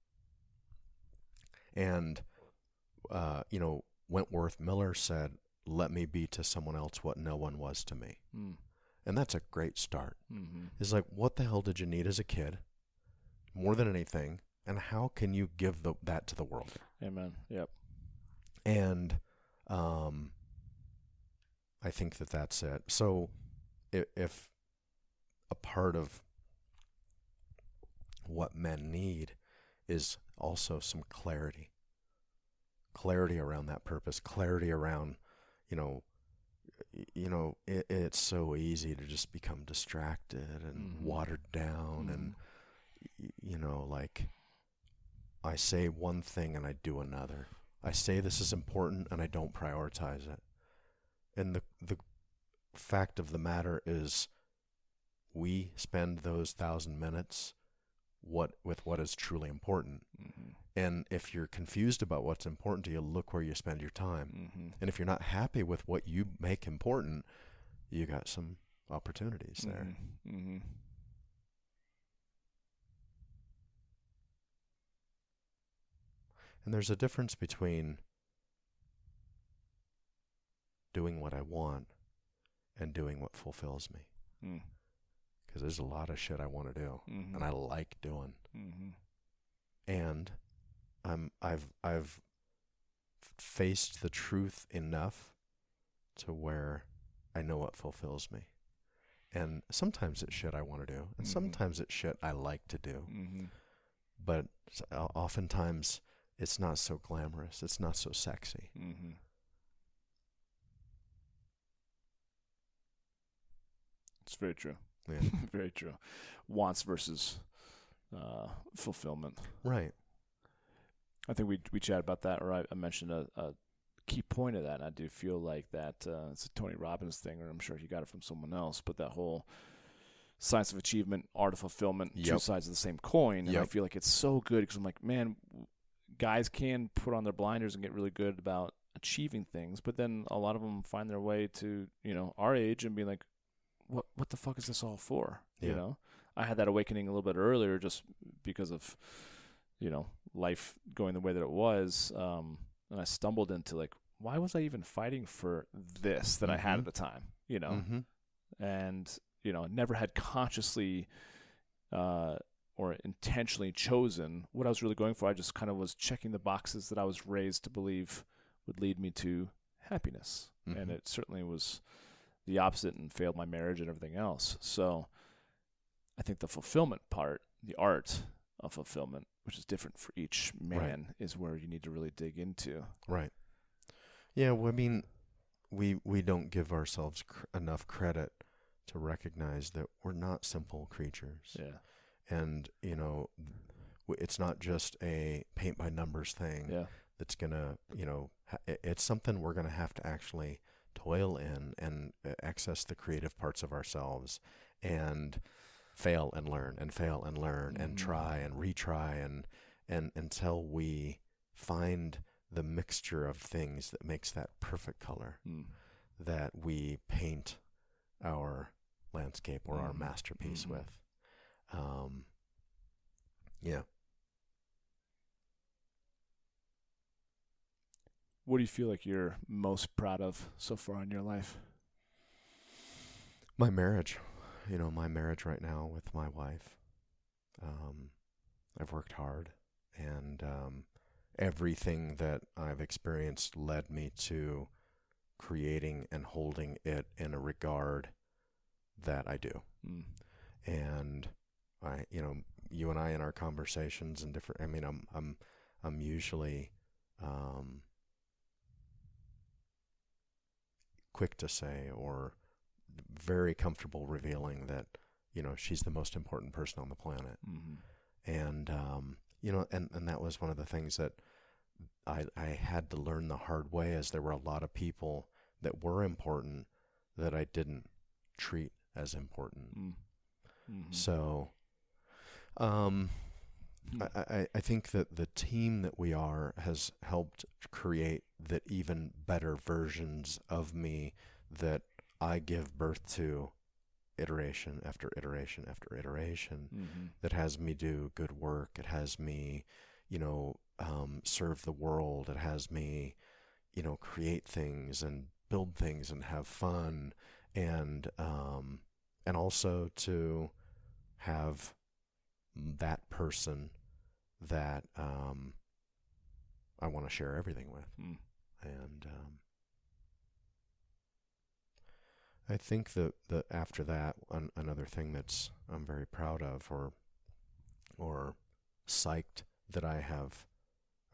and uh, you know wentworth miller said let me be to someone else what no one was to me Mm. and that's a great start Mm-hmm. is like what the hell did you need as a kid more than anything and how can you give the, that to the world Amen. Yep. and um, I think that that's it. So, if, if a part of what men need is also some clarity, clarity around that purpose, clarity around, you know, you know, it, it's so easy to just become distracted and Mhm. watered down, and you know, like I say one thing and I do another. I say this is important and I don't prioritize it. And the the fact of the matter is we spend those thousand minutes what with what is truly important. Mm-hmm. And if you're confused about what's important to you, look where you spend your time. Mm-hmm. And if you're not happy with what you make important, you got some opportunities there. Mm-hmm. And there's a difference between doing what I want and doing what fulfills me. Mm. Because there's a lot of shit I want to do, Mm-hmm. and I like doing. Mm-hmm. And I'm I've I've faced the truth enough to where I know what fulfills me. And sometimes it's shit I want to do, and Mhm. sometimes it's shit I like to do. Mm-hmm. But oftentimes it's not so glamorous. It's not so sexy. Mm-hmm. It's very true. Yeah. very true. Wants versus uh, fulfillment. right. I think we we chatted about that, or I, I mentioned a, a key point of that. And I do feel like that uh, it's a Tony Robbins thing, or I'm sure he got it from someone else. But that whole science of achievement, art of fulfillment, two sides of the same coin. And I feel like it's so good because I'm like, man, guys can put on their blinders and get really good about achieving things, but then a lot of them find their way to you know our age and be like, what what the fuck is this all for? You know, I had that awakening a little bit earlier just because of you know life going the way that it was, um, and I stumbled into like, why was I even fighting for this that I had Mhm. at the time? You know, Mm-hmm. and you know never had consciously uh, or intentionally chosen what I was really going for. I just kind of was checking the boxes that I was raised to believe would lead me to happiness, and Mhm. it certainly was the opposite and failed my marriage and everything else. So I think the fulfillment part, the art of fulfillment, which is different for each man, is where you need to really dig into. Right. Yeah. Well, I mean, we we don't give ourselves cr- enough credit to recognize that we're not simple creatures, Yeah. and you know, it's not just a paint by numbers thing Yeah. that's gonna, you know, it's something we're gonna have to actually toil in and uh, access the creative parts of ourselves, and fail and learn and fail and learn and Mhm. try and retry and and until we find the mixture of things that makes that perfect color Mm. that we paint our landscape or our Mhm. masterpiece Mhm. with. Um, yeah. What do you feel like you're most proud of so far in your life? My marriage, you know, my marriage right now with my wife. Um, I've worked hard, and um, everything that I've experienced led me to creating and holding it in a regard that I do. Mm. And I, you know, you and I in our conversations and different. I mean, I'm I'm I'm usually um, quick to say or very comfortable revealing that you know she's the most important person on the planet hmm and um, you know and, and that was one of the things that I, I had to learn the hard way as there were a lot of people that were important that I didn't treat as important Mm. hmm so um. I, I, think that the team that we are has helped create that even better versions of me that I give birth to iteration after iteration after iteration hmm that has me do good work. It has me, you know, um, serve the world. It has me, you know, create things and build things and have fun and um, and also to have that person that um, I want to share everything with. Mm. And um, I think that, that after that, an, another thing that's I'm very proud of or or psyched that I have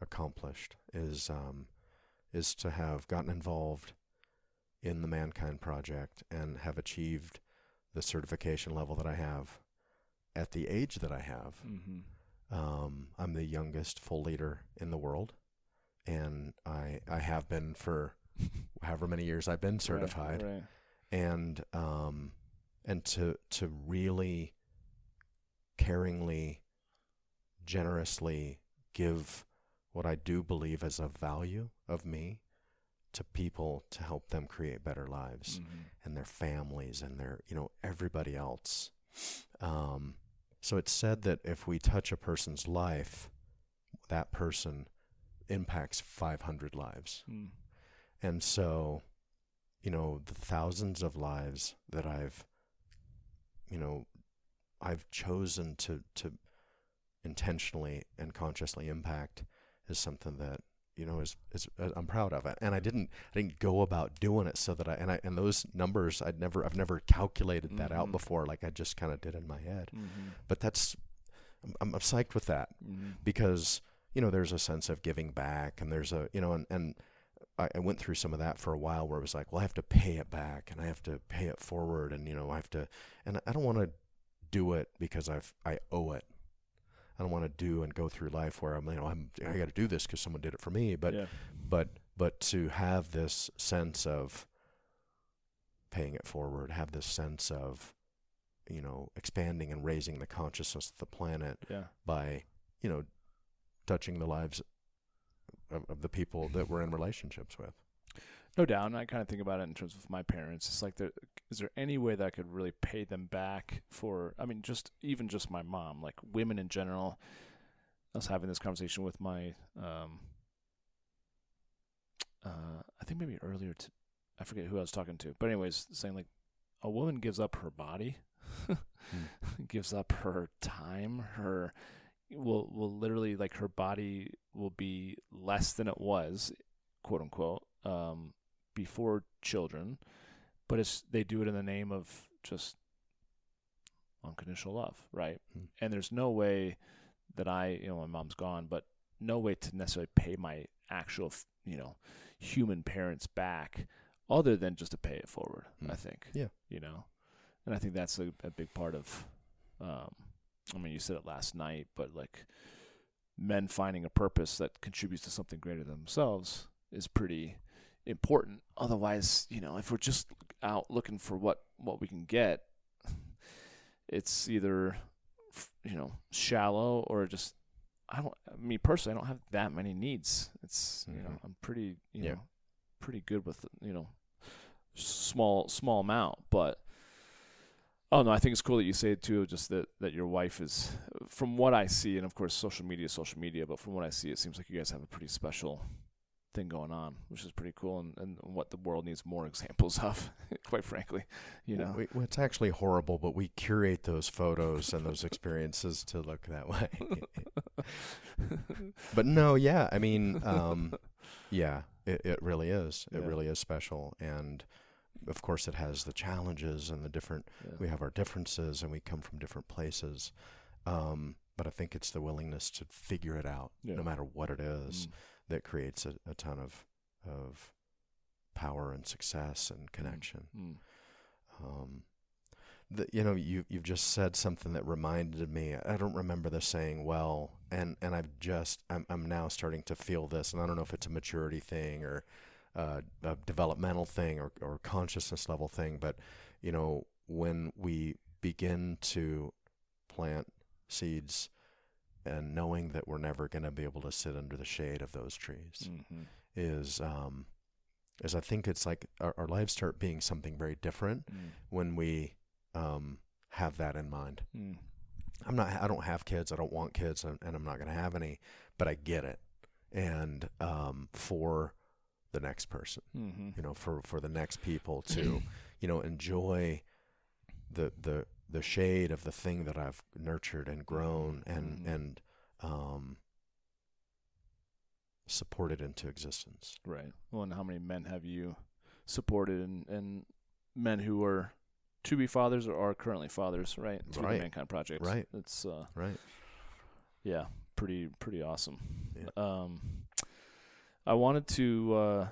accomplished is um, is to have gotten involved in the Mankind Project and have achieved the certification level that I have at the age that I have. hmm Um, I'm the youngest full leader in the world, and I I have been for however many years I've been certified, Right, right. and um, and to to really caringly, generously give what I do believe is a value of me to people to help them create better lives Mhm. and their families and their you know everybody else um, so it's said that if we touch a person's life that person impacts 500 lives Mm. and so you know the thousands of lives that i've you know i've chosen to to intentionally and consciously impact is something that you know is is uh, I'm proud of it and I didn't I didn't go about doing it so that I and I and those numbers I'd never I've never calculated that out Mhm. before like I just kind of did in my head Mhm. but that's I'm, I'm psyched with that Mhm. because you know there's a sense of giving back and there's a you know and, and I, I went through some of that for a while where it was like well I have to pay it back and I have to pay it forward and you know I have to and I don't want to do it because I've I owe it I don't want to do and go through life where I'm you know I'm I got to do this because someone did it for me but yeah. but but to have this sense of paying it forward have this sense of you know expanding and raising the consciousness of the planet Yeah. by you know touching the lives of, of the people that we're in relationships with No doubt. And I kind of think about it in terms of my parents. It's like, there, is there any way that I could really pay them back for? I mean, just even just my mom, like women in general. I was having this conversation with my, um, uh, I think maybe earlier. To, I forget who I was talking to, but anyways, saying like, a woman gives up her body, gives up her time, her will will literally like her body will be less than it was, quote unquote, um, before children, but it's they do it in the name of just unconditional love, right? Hmm. And there's no way that I, you know, my mom's gone, but no way to necessarily pay my actual, you know, human parents back, other than just to pay it forward. Hmm. I think, Yeah. you know, and I think that's a, a big part of. Um, I mean, you said it last night, but like men finding a purpose that contributes to something greater than themselves is pretty important. Otherwise, you know, if we're just out looking for what what we can get, it's either you know shallow or just I don't. Me personally, I don't have that many needs. It's you know Mhm. I'm pretty you Yeah. know pretty good with you know small small amount, but. Oh no, I think it's cool that you say it too, just that that your wife is, from what I see, and of course social media, social media, but from what I see, it seems like you guys have a pretty special thing going on, which is pretty cool, and, and what the world needs more examples of, quite frankly, you know. we, well, it's actually horrible but we curate those photos and those experiences to look that way but no yeah i mean um, yeah it, it really is. It Yeah. really is special. And of course, it has the challenges and the different. Yeah. We have our differences, and we come from different places. Um, but I think it's the willingness to figure it out, Yeah. no matter what it is, Mm. That creates a, a ton of of power and success and connection. Mm. Um, the, you know, you you've just said something that reminded me. I don't remember the saying well, and and I've just I'm I'm now starting to feel this, and I don't know if it's a maturity thing or uh, a developmental thing or or consciousness level thing, but you know, when we begin to plant seeds and knowing that we're never going to be able to sit under the shade of those trees Mhm. is um is I think it's like our, our lives start being something very different Mm. when we um, have that in mind. Mm. I'm not. I don't have kids. I don't want kids, and, and I'm not going to have any. But I get it. And um, for the next person, Mhm. you know, for for the next people to, you know, enjoy the the the shade of the thing that I've nurtured and grown and Mhm. and um, supported into existence. Right. Well, and how many men have you supported, and, and men who are to be fathers or are currently fathers, right? Through Right. the Mankind Project. Right. It's uh, Right. yeah, pretty pretty awesome. Yeah. Um, I wanted to uh,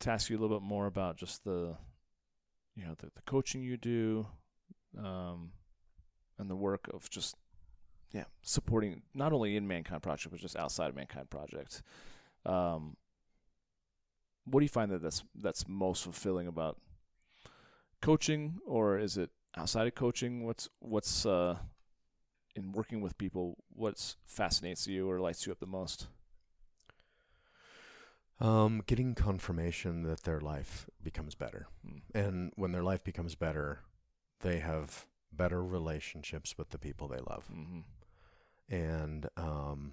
to ask you a little bit more about just the, you know, the, the coaching you do, um, and the work of just, yeah, supporting not only in Mankind Project but just outside of Mankind Project. Um, what do you find that that's that's most fulfilling about coaching, or is it outside of coaching? What's what's uh, in working with people? What fascinates you or lights you up the most? Um, getting confirmation that their life becomes better. Mm. And when their life becomes better, they have better relationships with the people they love. Mm-hmm. And um,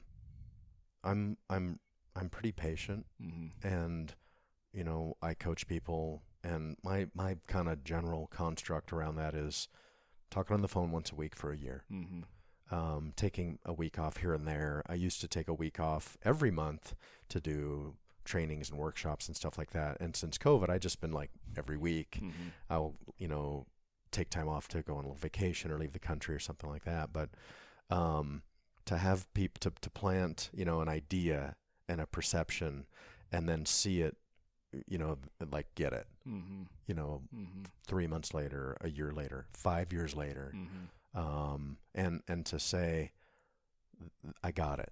I'm I'm I'm pretty patient, Mm-hmm. and you know I coach people, and my my kind of general construct around that is talking on the phone once a week for a year, Mm-hmm. um, taking a week off here and there. I used to take a week off every month to do trainings and workshops and stuff like that. And since COVID, I just been like every week. Mm-hmm. I'll you know take time off to go on a little vacation or leave the country or something like that. But um, to have people to to plant you know an idea and a perception, and then see it, you know, like get it, Mm-hmm. you know, Mm-hmm. three months later, a year later, five years later, Mm-hmm. um, and and to say, I got it,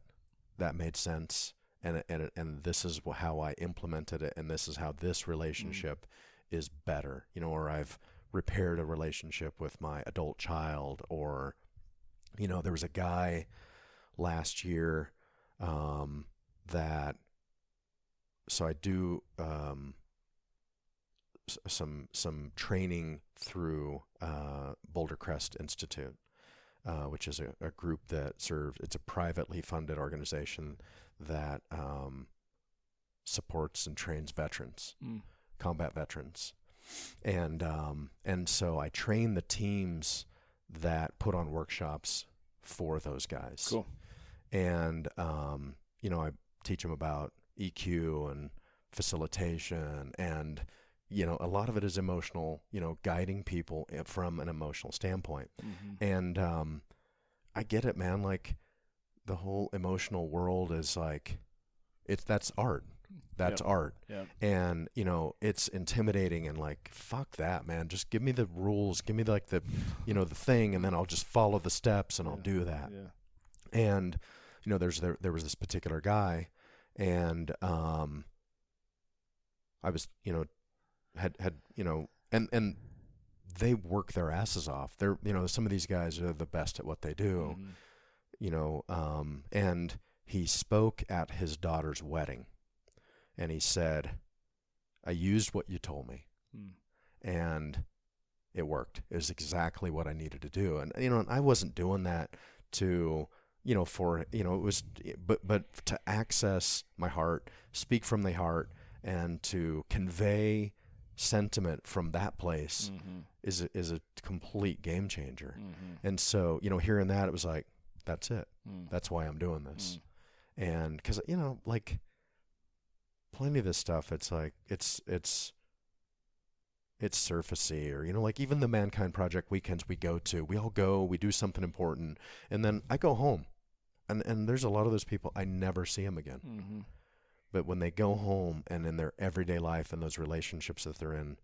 that made sense, and and and this is how I implemented it, and this is how this relationship is better, you know, or I've repaired a relationship with my adult child, or you know, there was a guy last year um, that. So I do um, some some training through uh, Boulder Crest Institute, uh, which is a, a group that serves. It's a privately funded organization that um, supports and trains veterans, Mm. combat veterans, and um, and so I train the teams that put on workshops for those guys Cool. and um, you know I teach them about EQ and facilitation and you know a lot of it is emotional you know guiding people from an emotional standpoint Mm-hmm. and um, I get it man like the whole emotional world is like it's that's art that's Yep. art Yeah. and you know it's intimidating and like fuck that man just give me the rules give me like the you know the thing and then I'll just follow the steps and I'll Yeah. do that Yeah. and you know there's there, there was this particular guy and um i was you know had had you know and and they work their asses off they're you know some of these guys are the best at what they do Mhm. you know um and he spoke at his daughter's wedding and he said i used what you told me Mm. and it worked. It was exactly what I needed to do. And you know, I wasn't doing that to, you know, for you know, it was but but to access my heart, speak from the heart and to convey sentiment from that place Mhm. is a, is a complete game changer. Mhm. And so, you know, hearing that it was like that's it. Mm. That's why I'm doing this. Mm. And cuz you know, like plenty of this stuff. It's like it's it's it's surfacey, or you know, like even the Mankind Project weekends we go to, we all go, we do something important, and then I go home, and and there's a lot of those people I never see them again. Mm-hmm. But when they go home and in their everyday life and those relationships that they're in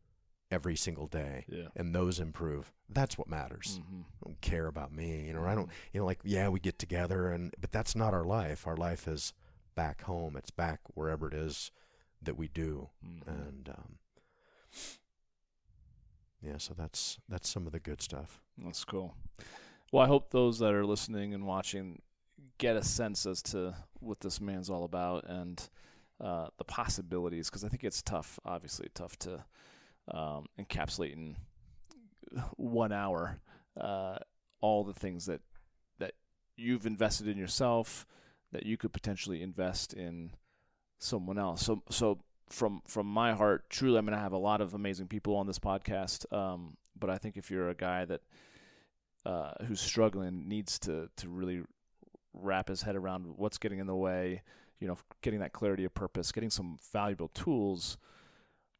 every single day, Yeah. and those improve, that's what matters. Mm-hmm. Don't care about me, you know. I don't, you know, like yeah, we get together, and but that's not our life. Our life is back home. It's back wherever it is that we do, Mm-hmm. and um, yeah. So that's that's some of the good stuff. That's cool. Well, I hope those that are listening and watching get a sense as to what this man's all about and uh, the possibilities, because I think it's tough, obviously tough to um, encapsulate in one hour uh, all the things that that you've invested in yourself, that you could potentially invest in someone else. So, so from from my heart, truly, I'm going to have a lot of amazing people on this podcast. Um, but I think if you're a guy that uh, who's struggling needs to to really wrap his head around what's getting in the way, you know, getting that clarity of purpose, getting some valuable tools.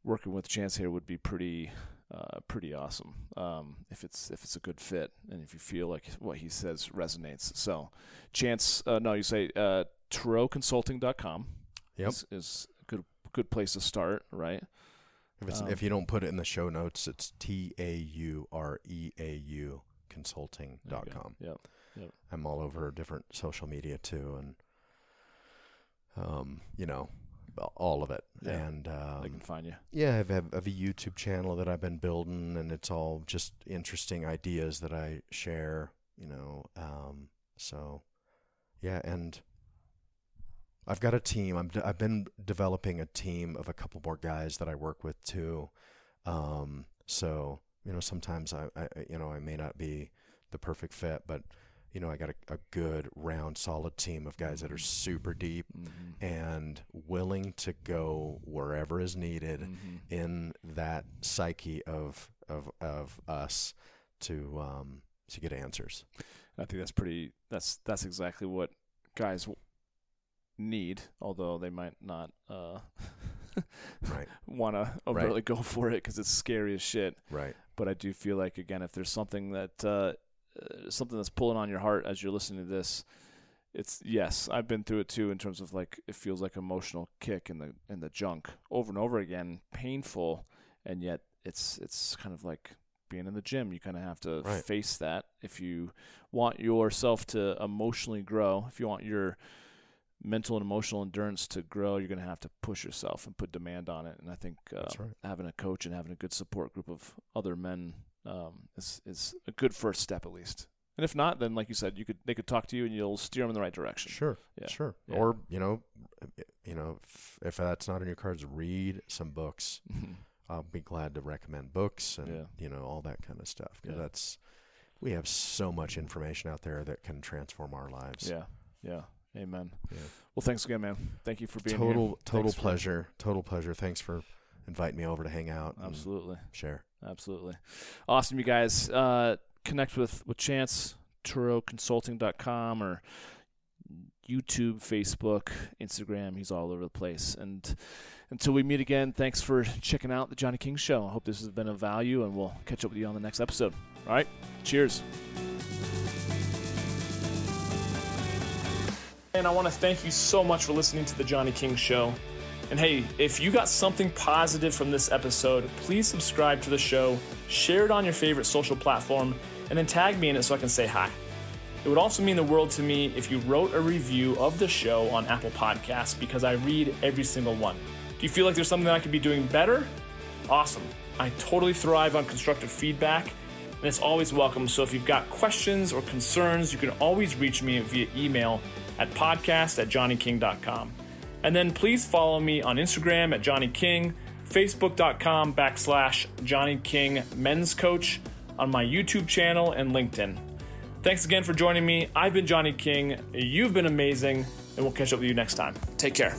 Working with Chance here would be pretty uh, pretty awesome um, if it's if it's a good fit and if you feel like what he says resonates. So, Chance, uh, no, you say uh, TaureauConsulting.com Yep. is, is a good good place to start, right? If it's Um, if you don't put it in the show notes, it's T A U R E A U consulting There dot you go. Yep. I'm all over different social media too, and um, you know, all of it. Yeah. And um, they can find you. yeah, I have, have, have a YouTube channel that I've been building, and it's all just interesting ideas that I share. You know, um, so yeah, and I've got a team. I'm d- I've been developing a team of a couple more guys that I work with too. Um, so you know, sometimes I, I you know I may not be the perfect fit, but you know I got a, a good round solid team of guys that are super deep Mm-hmm. and willing to go wherever is needed Mm-hmm. in that psyche of of of us to um to get answers. I think that's pretty. That's that's exactly what guys need. Although they might not uh, Right. want to overtly go for it because it's scary as shit. Right. But I do feel like again, if there's something that uh, uh, something that's pulling on your heart as you're listening to this, it's yes, I've been through it too. In terms of like, it feels like emotional kick in the in the junk over and over again, painful, and yet it's it's kind of like being in the gym. You kind of have to Right. face that if you want yourself to emotionally grow. If you want your mental and emotional endurance to grow, you're going to have to push yourself and put demand on it. And I think uh, right. having a coach and having a good support group of other men um, is is a good first step at least. And if not, then like you said, you could they could talk to you and you'll steer them in the right direction. Sure. Yeah. Sure. Yeah. Or you know, you know, if, if that's not in your cards, read some books. I'll be glad to recommend books and Yeah. you know all that kind of stuff because Yeah. that's we have so much information out there that can transform our lives. yeah, yeah, amen. Yeah. Well, thanks again, man. Thank you for being here. total total Thanks for- pleasure. Total pleasure. Thanks for inviting me over to hang out. and Absolutely. Share. Absolutely. Awesome, you guys. Uh, connect with, with Chance, TaureauConsulting.com or YouTube, Facebook, Instagram. He's all over the place. And until we meet again, thanks for checking out the Johnny King Show. I hope this has been of value, and we'll catch up with you on the next episode. All right. Cheers. And I want to thank you so much for listening to the Johnny King Show. And hey, if you got something positive from this episode, please subscribe to the show, share it on your favorite social platform, and then tag me in it so I can say hi. It would also mean the world to me if you wrote a review of the show on Apple Podcasts because I read every single one. Do you feel like there's something I could be doing better? Awesome. I totally thrive on constructive feedback, and it's always welcome. So if you've got questions or concerns, you can always reach me via email at podcast at johnnyking.com. And then please follow me on Instagram at Johnny King, Facebook.com backslash Johnny King Men's Coach, on my YouTube channel and LinkedIn. Thanks again for joining me. I've been Johnny King. You've been amazing, and we'll catch up with you next time. Take care.